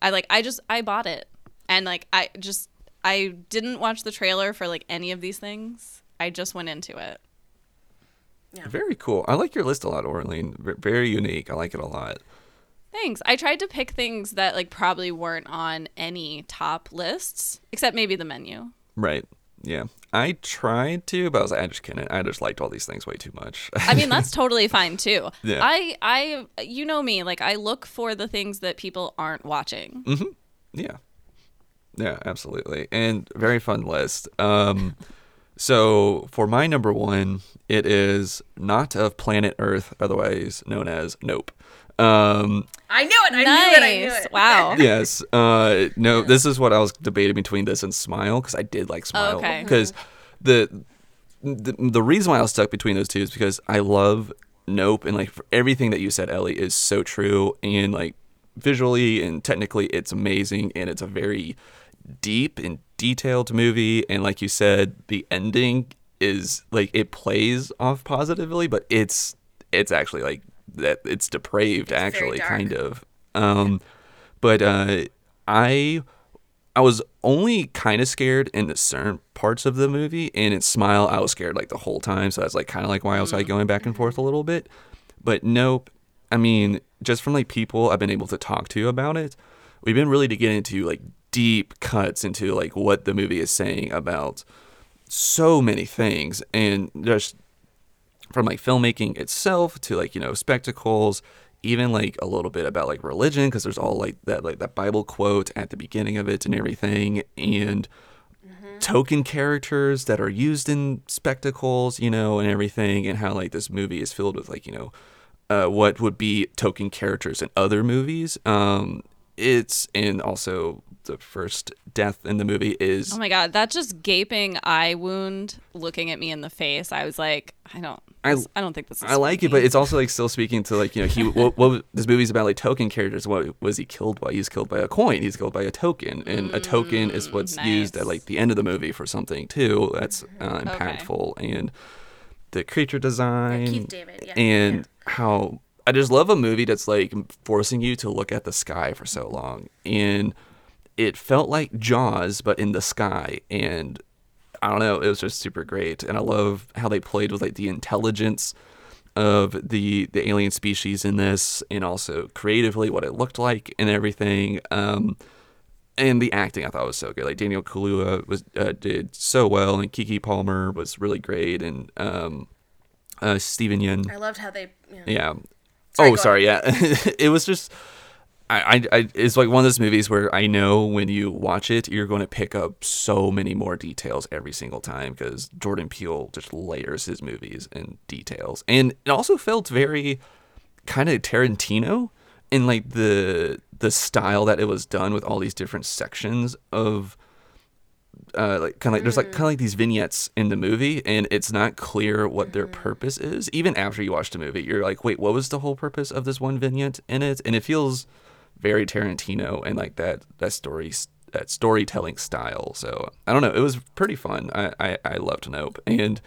I like I just I bought it, and like I just I didn't watch the trailer for like any of these things. I just went into it. Very cool. I like your list a lot, Orlean. Very unique. I like it a lot. Thanks. I tried to pick things that like probably weren't on any top lists, except maybe the menu. Right. Yeah. I tried to, but I was like, I just couldn't. I just liked all these things way too much. I mean, that's totally fine too. Yeah. I I you know me, like I look for the things that people aren't watching. Mm-hmm. Yeah. Yeah, absolutely. And very fun list. Um so for my number 1, it is not of planet Earth, otherwise known as Nope. Um I knew it. I knew it. I knew it. Wow. yes. Uh no, this is what I was debating between this and Smile cuz I did like Smile okay. because the, the the reason why I was stuck between those two is because I love Nope and like everything that you said Ellie is so true and like visually and technically it's amazing and it's a very deep and detailed movie and like you said the ending is like it plays off positively but it's it's actually like that it's depraved very actually kind of. Um but uh i i was only kind of scared in the certain parts of the movie and in smile i was scared like the whole time. So that's like kind of like why i was like going back and forth a little bit. But nope. I mean just from like people i've been able to talk to about it we've been really to get into like deep cuts into like what the movie is saying about so many things. And just from like filmmaking itself to like you know spectacles even like a little bit about like religion because there's all like that like that bible quote at the beginning of it and everything and token characters that are used in spectacles you know and everything and how like this movie is filled with like you know uh, what would be token characters in other movies um it's and also the first death in the movie is Oh my god, that just gaping eye wound looking at me in the face. I was like, I don't I I don't think this is. I like it, but it's also like still speaking to like you know he what, what this movie's about like token characters. What was he killed by? He's killed by a coin. He's killed by a token, and a token is what's used at like the end of the movie for something too. That's uh, impactful and the creature design Keith David, yeah. and how I just love a movie that's like forcing you to look at the sky for so long and it felt like Jaws but in the sky and I don't know, it was just super great. And I love how they played with like the intelligence of the the alien species in this and also creatively what it looked like and everything. Um and the acting I thought was so good. Like Daniel Kaluuya was uh, did so well and Keke Palmer was really great and um uh Steven Yeun I loved how they. You know, yeah. Sorry, oh, sorry. Yeah. it was just. I, I, it's like one of those movies where I know when you watch it, you're going to pick up so many more details every single time because Jordan Peele just layers his movies in details, and it also felt very kind of Tarantino in like the the style that it was done with all these different sections of uh, like kind of like there's like kind of like these vignettes in the movie, and it's not clear what their purpose is. Even after you watch the movie, you're like, wait, what was the whole purpose of this one vignette in it? And it feels very Tarantino and like that that story that storytelling style. So I don't know, it was pretty fun. I I, I loved Nope, and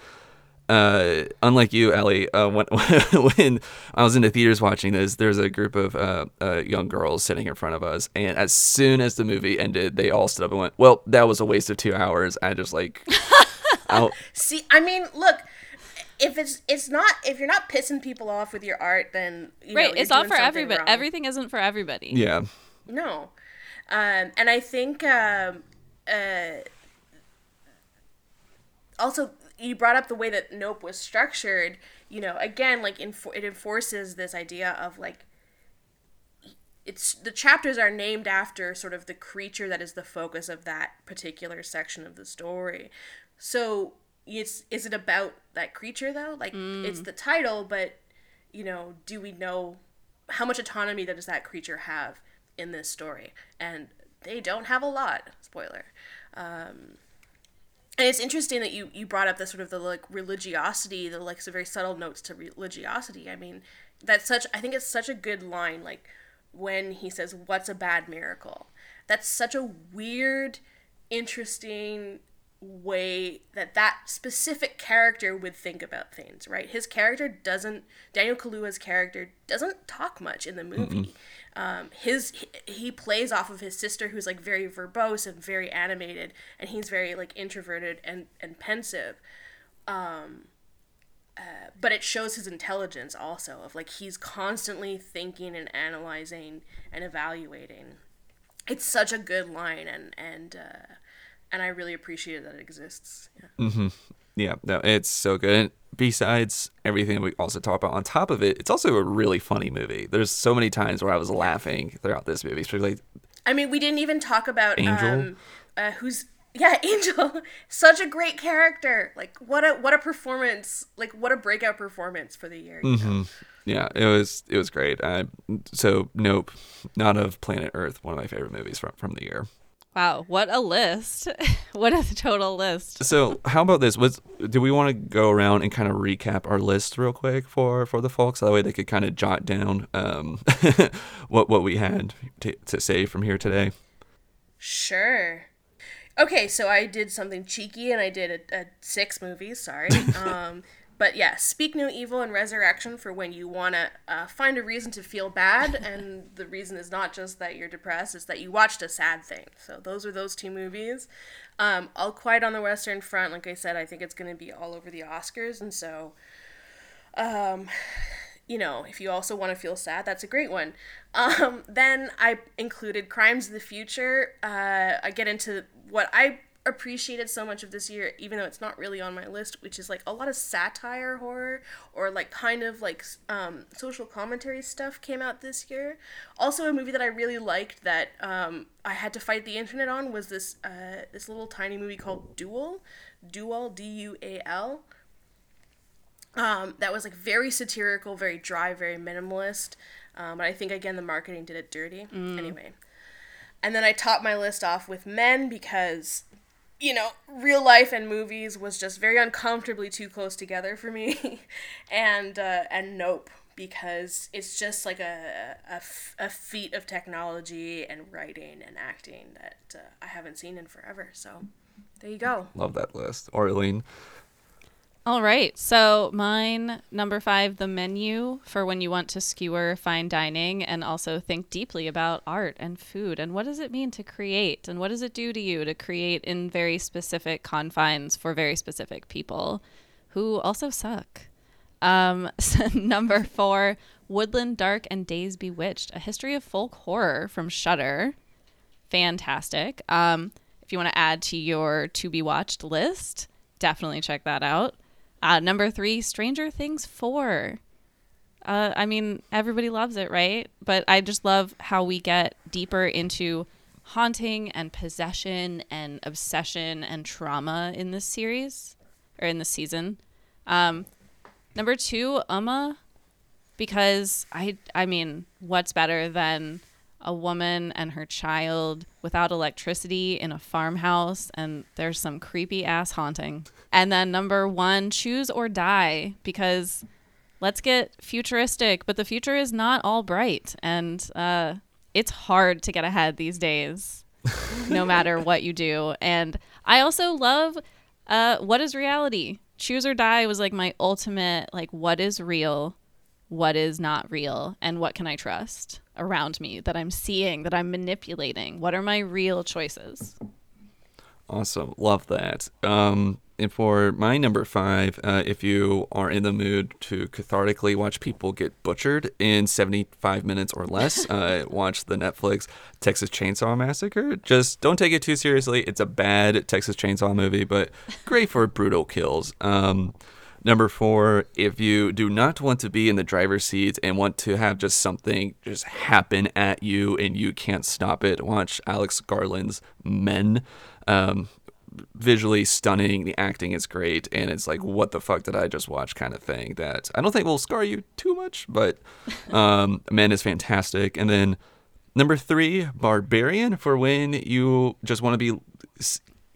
uh, unlike you, Ellie, uh, when when I was in the theaters watching this, there's a group of uh, uh, young girls sitting in front of us, and as soon as the movie ended, they all stood up and went, "Well, that was a waste of two hours." I just like, See, I mean, look, if it's it's not if you're not pissing people off with your art, then you right. know, it's you're not doing for everybody. wrong. Everything isn't for everybody. yeah, No, um, and I think um, uh, also you brought up the way that Nope was structured. You know, again, like infor- it enforces this idea of like it's the chapters are named after sort of the creature that is the focus of that particular section of the story. So it's is it about that creature though? Like it's the title, but you know, do we know how much autonomy does that creature have in this story? And they don't have a lot. Spoiler. Um, and it's interesting that you you brought up the sort of the like religiosity, the like some very subtle notes to religiosity. I mean, that's such. I think it's such a good line. Like when he says, "What's a bad miracle?" That's such a weird, interesting way that that specific character would think about things. Right? His character doesn't. Daniel Kaluuya's character doesn't talk much in the movie. Um, his he, he plays off of his sister who's like very verbose and very animated and he's very like introverted and and pensive um uh, but it shows his intelligence also of like he's constantly thinking and analyzing and evaluating it's such a good line and and uh and i really appreciate that it exists yeah. yeah. No, it's so good. And besides everything we also talk about, on top of it, it's also a really funny movie. There's so many times where I was laughing throughout this movie, especially I mean, we didn't even talk about Angel? Um, uh, who's yeah, Angel. Such a great character. Like what a what a performance. Like what a breakout performance for the year. Know? Yeah, it was it was great. I, so nope, not of Planet Earth, one of my favorite movies from from the year. Wow, what a list! what a total list. So how about this? Was do we want to go around and kind of recap our list real quick for for the folks? That way they could kind of jot down um, what what we had to, to say from here today. Sure. Okay, so I did something cheeky and I did a, a six movies. Sorry. um, but yeah, Speak No Evil and Resurrection for when you want to uh, find a reason to feel bad, and the reason is not just that you're depressed; it's that you watched a sad thing. So those are those two movies. Um, All Quiet on the Western Front, like I said, I think it's going to be all over the Oscars, and so um, you know, if you also want to feel sad, that's a great one. Um, then I included Crimes of the Future. Uh, I get into what I appreciated so much of this year, even though it's not really on my list, which is like a lot of satire horror or like kind of like um, social commentary stuff came out this year. Also, a movie that I really liked that um, I had to fight the internet on was this uh, this little tiny movie called Duel, Dual D U A L um, that was like very satirical, very dry, very minimalist. Um, but I think again the marketing did it dirty. Anyway, and then I topped my list off with Men because you know, real life and movies was just very uncomfortably too close together for me, and uh, and Nope because it's just like a, a, a feat of technology and writing and acting that uh, I haven't seen in forever. So there you go. Love that list. Orlean. All right. So mine number five, the menu for when you want to skewer fine dining and also think deeply about art and food and what does it mean to create and what does it do to you to create in very specific confines for very specific people who also suck. Um, so number four, Woodland Dark and Days Bewitched, a history of folk horror from Shudder. Fantastic. Um, if you want to add to your to be watched list, definitely check that out. Uh, number three, Stranger Things 4. Uh, I mean, everybody loves it, right? But I just love how we get deeper into haunting and possession and obsession and trauma in this series or in this season. Um, number two, Umma, because I, I mean, what's better than a woman and her child without electricity in a farmhouse and there's some creepy ass haunting. And then number 1, choose or die because let's get futuristic, but the future is not all bright and uh, it's hard to get ahead these days no matter what you do. And I also love uh, what is reality? Choose or die was like my ultimate like what is real what is not real and what can I trust around me that I'm seeing, that I'm manipulating? What are my real choices? Awesome. Love that. Um, and for my number five, uh, if you are in the mood to cathartically watch people get butchered in 75 minutes or less, uh, watch the Netflix Texas Chainsaw Massacre. Just don't take it too seriously. It's a bad Texas Chainsaw movie, but great for brutal kills. Um, Number four, if you do not want to be in the driver's seat and want to have just something just happen at you and you can't stop it, watch Alex Garland's Men. Um, visually stunning, the acting is great, and it's like, what the fuck did I just watch kind of thing that I don't think will scar you too much, but um, Men is fantastic. And then number three, Barbarian, for when you just want to be,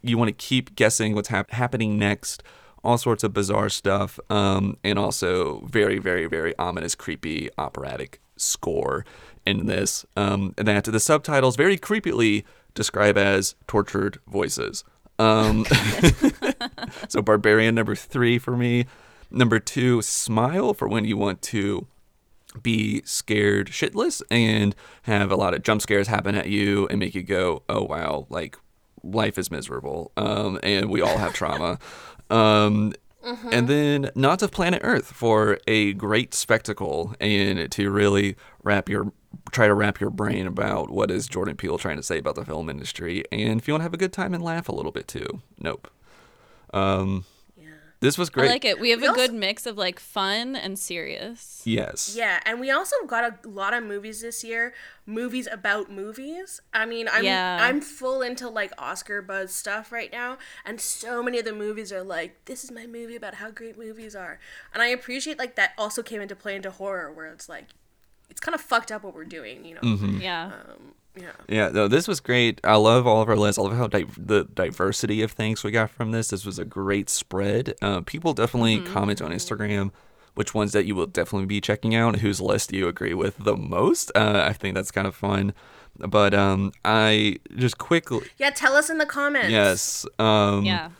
you want to keep guessing what's hap- happening next all sorts of bizarre stuff, um, and also very, very, very ominous, creepy operatic score in this. Um, that the subtitles very creepily describe as tortured voices. Um, so, Barbarian number three for me. Number two, Smile for when you want to be scared shitless and have a lot of jump scares happen at you and make you go, oh wow, like life is miserable. Um, and we all have trauma. Um, mm-hmm. And then Not of Planet Earth for a great spectacle and to really wrap your try to wrap your brain about what is Jordan Peele trying to say about the film industry. And if you want to have a good time and laugh a little bit too, nope. Um, yeah. this was great. I like it. We have we a also, good mix of like fun and serious. Yes. Yeah, and we also got a lot of movies this year. Movies about movies. I mean, I'm yeah. I'm full into like Oscar buzz stuff right now, and so many of the movies are like, "This is my movie about how great movies are," and I appreciate like that. Also came into play into horror, where it's like, it's kind of fucked up what we're doing, you know. Mm-hmm. Yeah. Um, yeah. Yeah. No, this was great. I love all of our lists. I love how di- the diversity of things we got from this. This was a great spread. Uh, people definitely mm-hmm. comment on Instagram which ones that you will definitely be checking out. Whose list do you agree with the most? Uh, I think that's kind of fun. But um, I just quickly. Yeah, tell us in the comments. Yes. Um, yeah.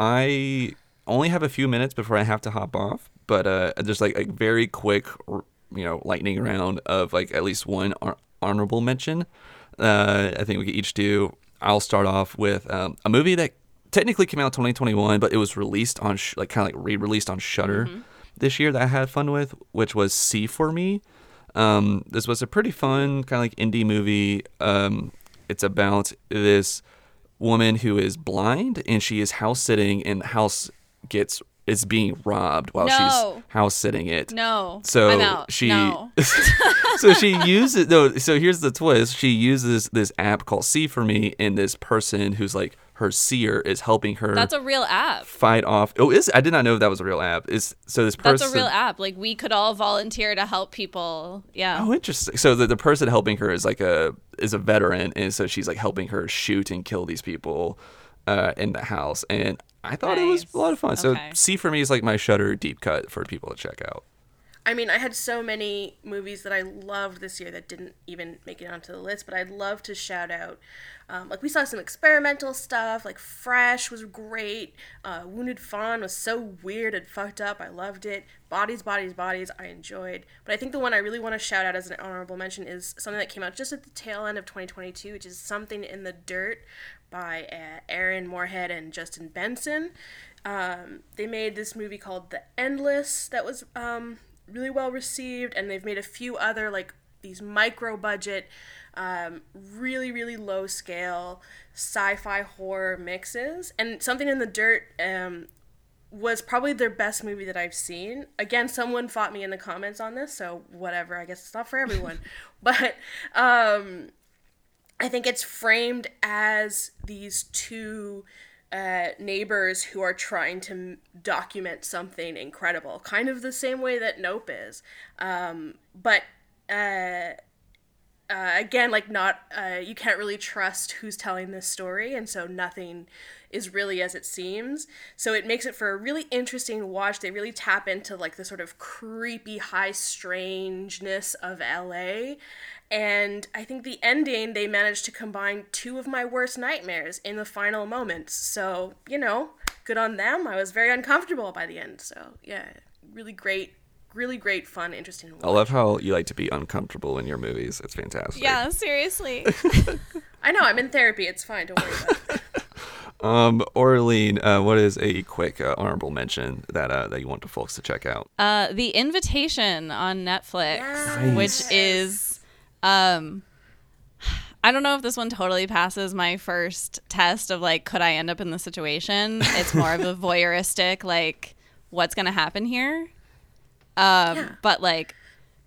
I only have a few minutes before I have to hop off, but uh, just like a very quick, you know, lightning round of like at least one honorable mention. Uh, I think we could each do. I'll start off with um, a movie that technically came out 2021, but it was released on sh- like kind of like re-released on Shudder mm-hmm. this year that I had fun with, which was See for Me. Um, this was a pretty fun kind of like indie movie. Um, it's about this woman who is blind and she is house sitting, and the house gets is being robbed while no. she's house sitting it. No. So I'm out. she no. so she uses no so here's the twist. She uses this app called See for Me and this person who's like her seer is helping her That's a real app. Fight off. Oh, is I did not know that was a real app. Is so this person That's a real app. Like we could all volunteer to help people. Yeah. Oh, interesting. So the, the person helping her is like a is a veteran and so she's like helping her shoot and kill these people uh, in the house, and I thought it was a lot of fun. So Okay. See for Me is like my Shudder deep cut for people to check out. I mean, I had so many movies that I loved this year that didn't even make it onto the list, but I'd love to shout out. Um, like, we saw some experimental stuff, like Fresh was great. Uh, Wounded Fawn was so weird and fucked up. I loved it. Bodies, Bodies, Bodies, I enjoyed. But I think the one I really want to shout out as an honorable mention is something that came out just at the tail end of 2022, which is Something in the Dirt by uh, Aaron Moorhead and Justin Benson. Um, they made this movie called The Endless that was um, really well received, and they've made a few other like these micro budget, um, really really low scale sci-fi horror mixes. And Something in the Dirt um, was probably their best movie that I've seen. Again, someone fought me in the comments on this, so whatever. I guess it's not for everyone, but. Um, I think it's framed as these two uh, neighbors who are trying to m- document something incredible, kind of the same way that Nope is. Um, but uh, uh, again, like not, uh, you can't really trust who's telling this story, and so nothing is really as it seems. So it makes it for a really interesting watch. They really tap into like the sort of creepy, high strangeness of LA. And I think the ending, they managed to combine two of my worst nightmares in the final moments. So, you know, good on them. I was very uncomfortable by the end. So, yeah, really great, really great, fun, interesting. I love how you like to be uncomfortable in your movies. It's fantastic. Yeah, seriously. I know, I'm in therapy. It's fine. Don't worry about it. Um, Orlean, uh, what is a quick uh, honorable mention that uh, that you want the folks to check out? Uh, The Invitation on Netflix, Yes. which is, um, I don't know if this one totally passes my first test of like, could I end up in the situation? It's more of a voyeuristic, like, what's gonna happen here? Um, Yeah. but like.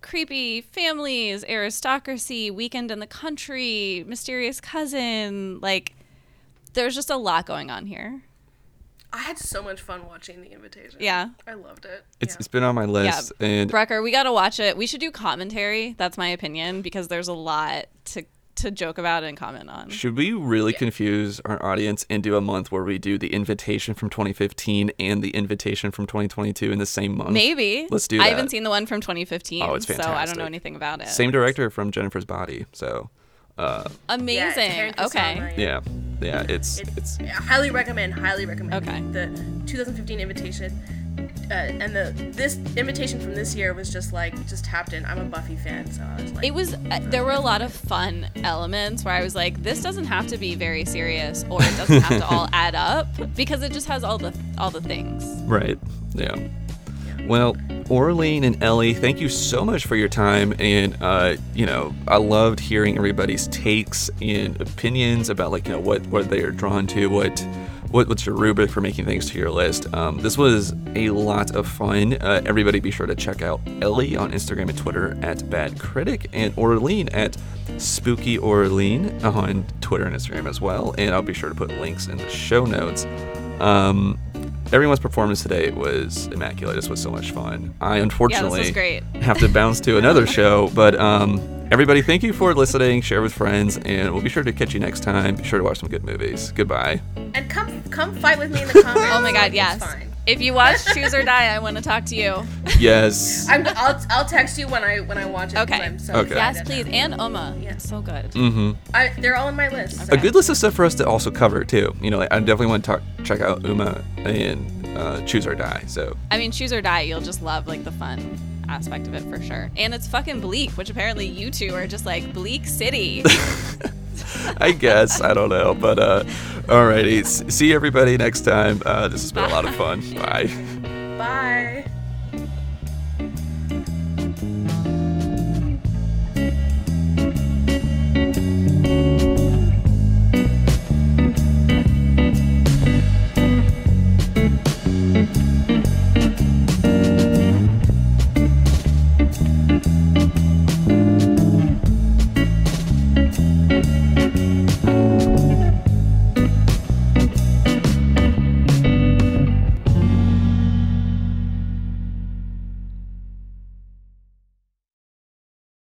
Creepy families, aristocracy, weekend in the country, mysterious cousin. Like, there's just a lot going on here. I had so much fun watching The Invitation. Yeah. I loved it. It's, yeah. it's been on my list, and Brecker, we gotta watch it. We should do commentary. That's my opinion because there's a lot to to joke about and comment on. should we really confuse our audience into a month where we do the invitation from 2015 and the invitation from 2022 in the same month? Maybe. Let's do I haven't seen the one from 2015. Oh, it's fantastic. So I don't know anything about it. Same director from Jennifer's Body. So, uh, Amazing. Yeah, okay. Kusama. yeah, yeah, it's It's, it's I highly recommend. Highly recommend. Okay. The 2015 invitation, uh, and the this invitation from this year was just like just tapped in. I'm a Buffy fan, so I was like, It was. Uh, there were a lot of fun elements where I was like, "This doesn't have to be very serious, or it doesn't have to all add up because it just has all the all the things." Right. Yeah. Well, Orlean and Ellie, thank you so much for your time. And, uh, you know, I loved hearing everybody's takes and opinions about, like, you know, what, what they are drawn to, what, what what's your rubric for making things to your list. Um, this was a lot of fun. Uh, everybody be sure to check out Ellie on Instagram and Twitter at Bad Critic and Orlean at Spooky Orlean on Twitter and Instagram as well. And I'll be sure to put links in the show notes. Um, everyone's performance today was immaculate. This was so much fun. I unfortunately great. have to bounce to another show, but um, everybody, thank you for listening. Share with friends, and we'll be sure to catch you next time. Be sure to watch some good movies. Goodbye. and come come fight with me in the comments. Oh my God! It's Yes. Fine. If you watch Choose or Die, I want to talk to you. Yes. I'm, I'll, I'll text you when I when I watch it. Okay. I'm so Okay. Yes, please. And Umma. Yeah. So good. mm-hmm. I, they're all in my list. A good list of stuff for us to also cover too. You know, like, I definitely want to talk, check out Umma and uh, Choose or Die. So I mean, choose or die, you'll just love like the fun aspect of it for sure. And it's fucking bleak, which apparently you two are just like bleak city. I guess I don't know, but uh, alrighty. See everybody next time. Uh, this has been a lot of fun. Bye. Bye.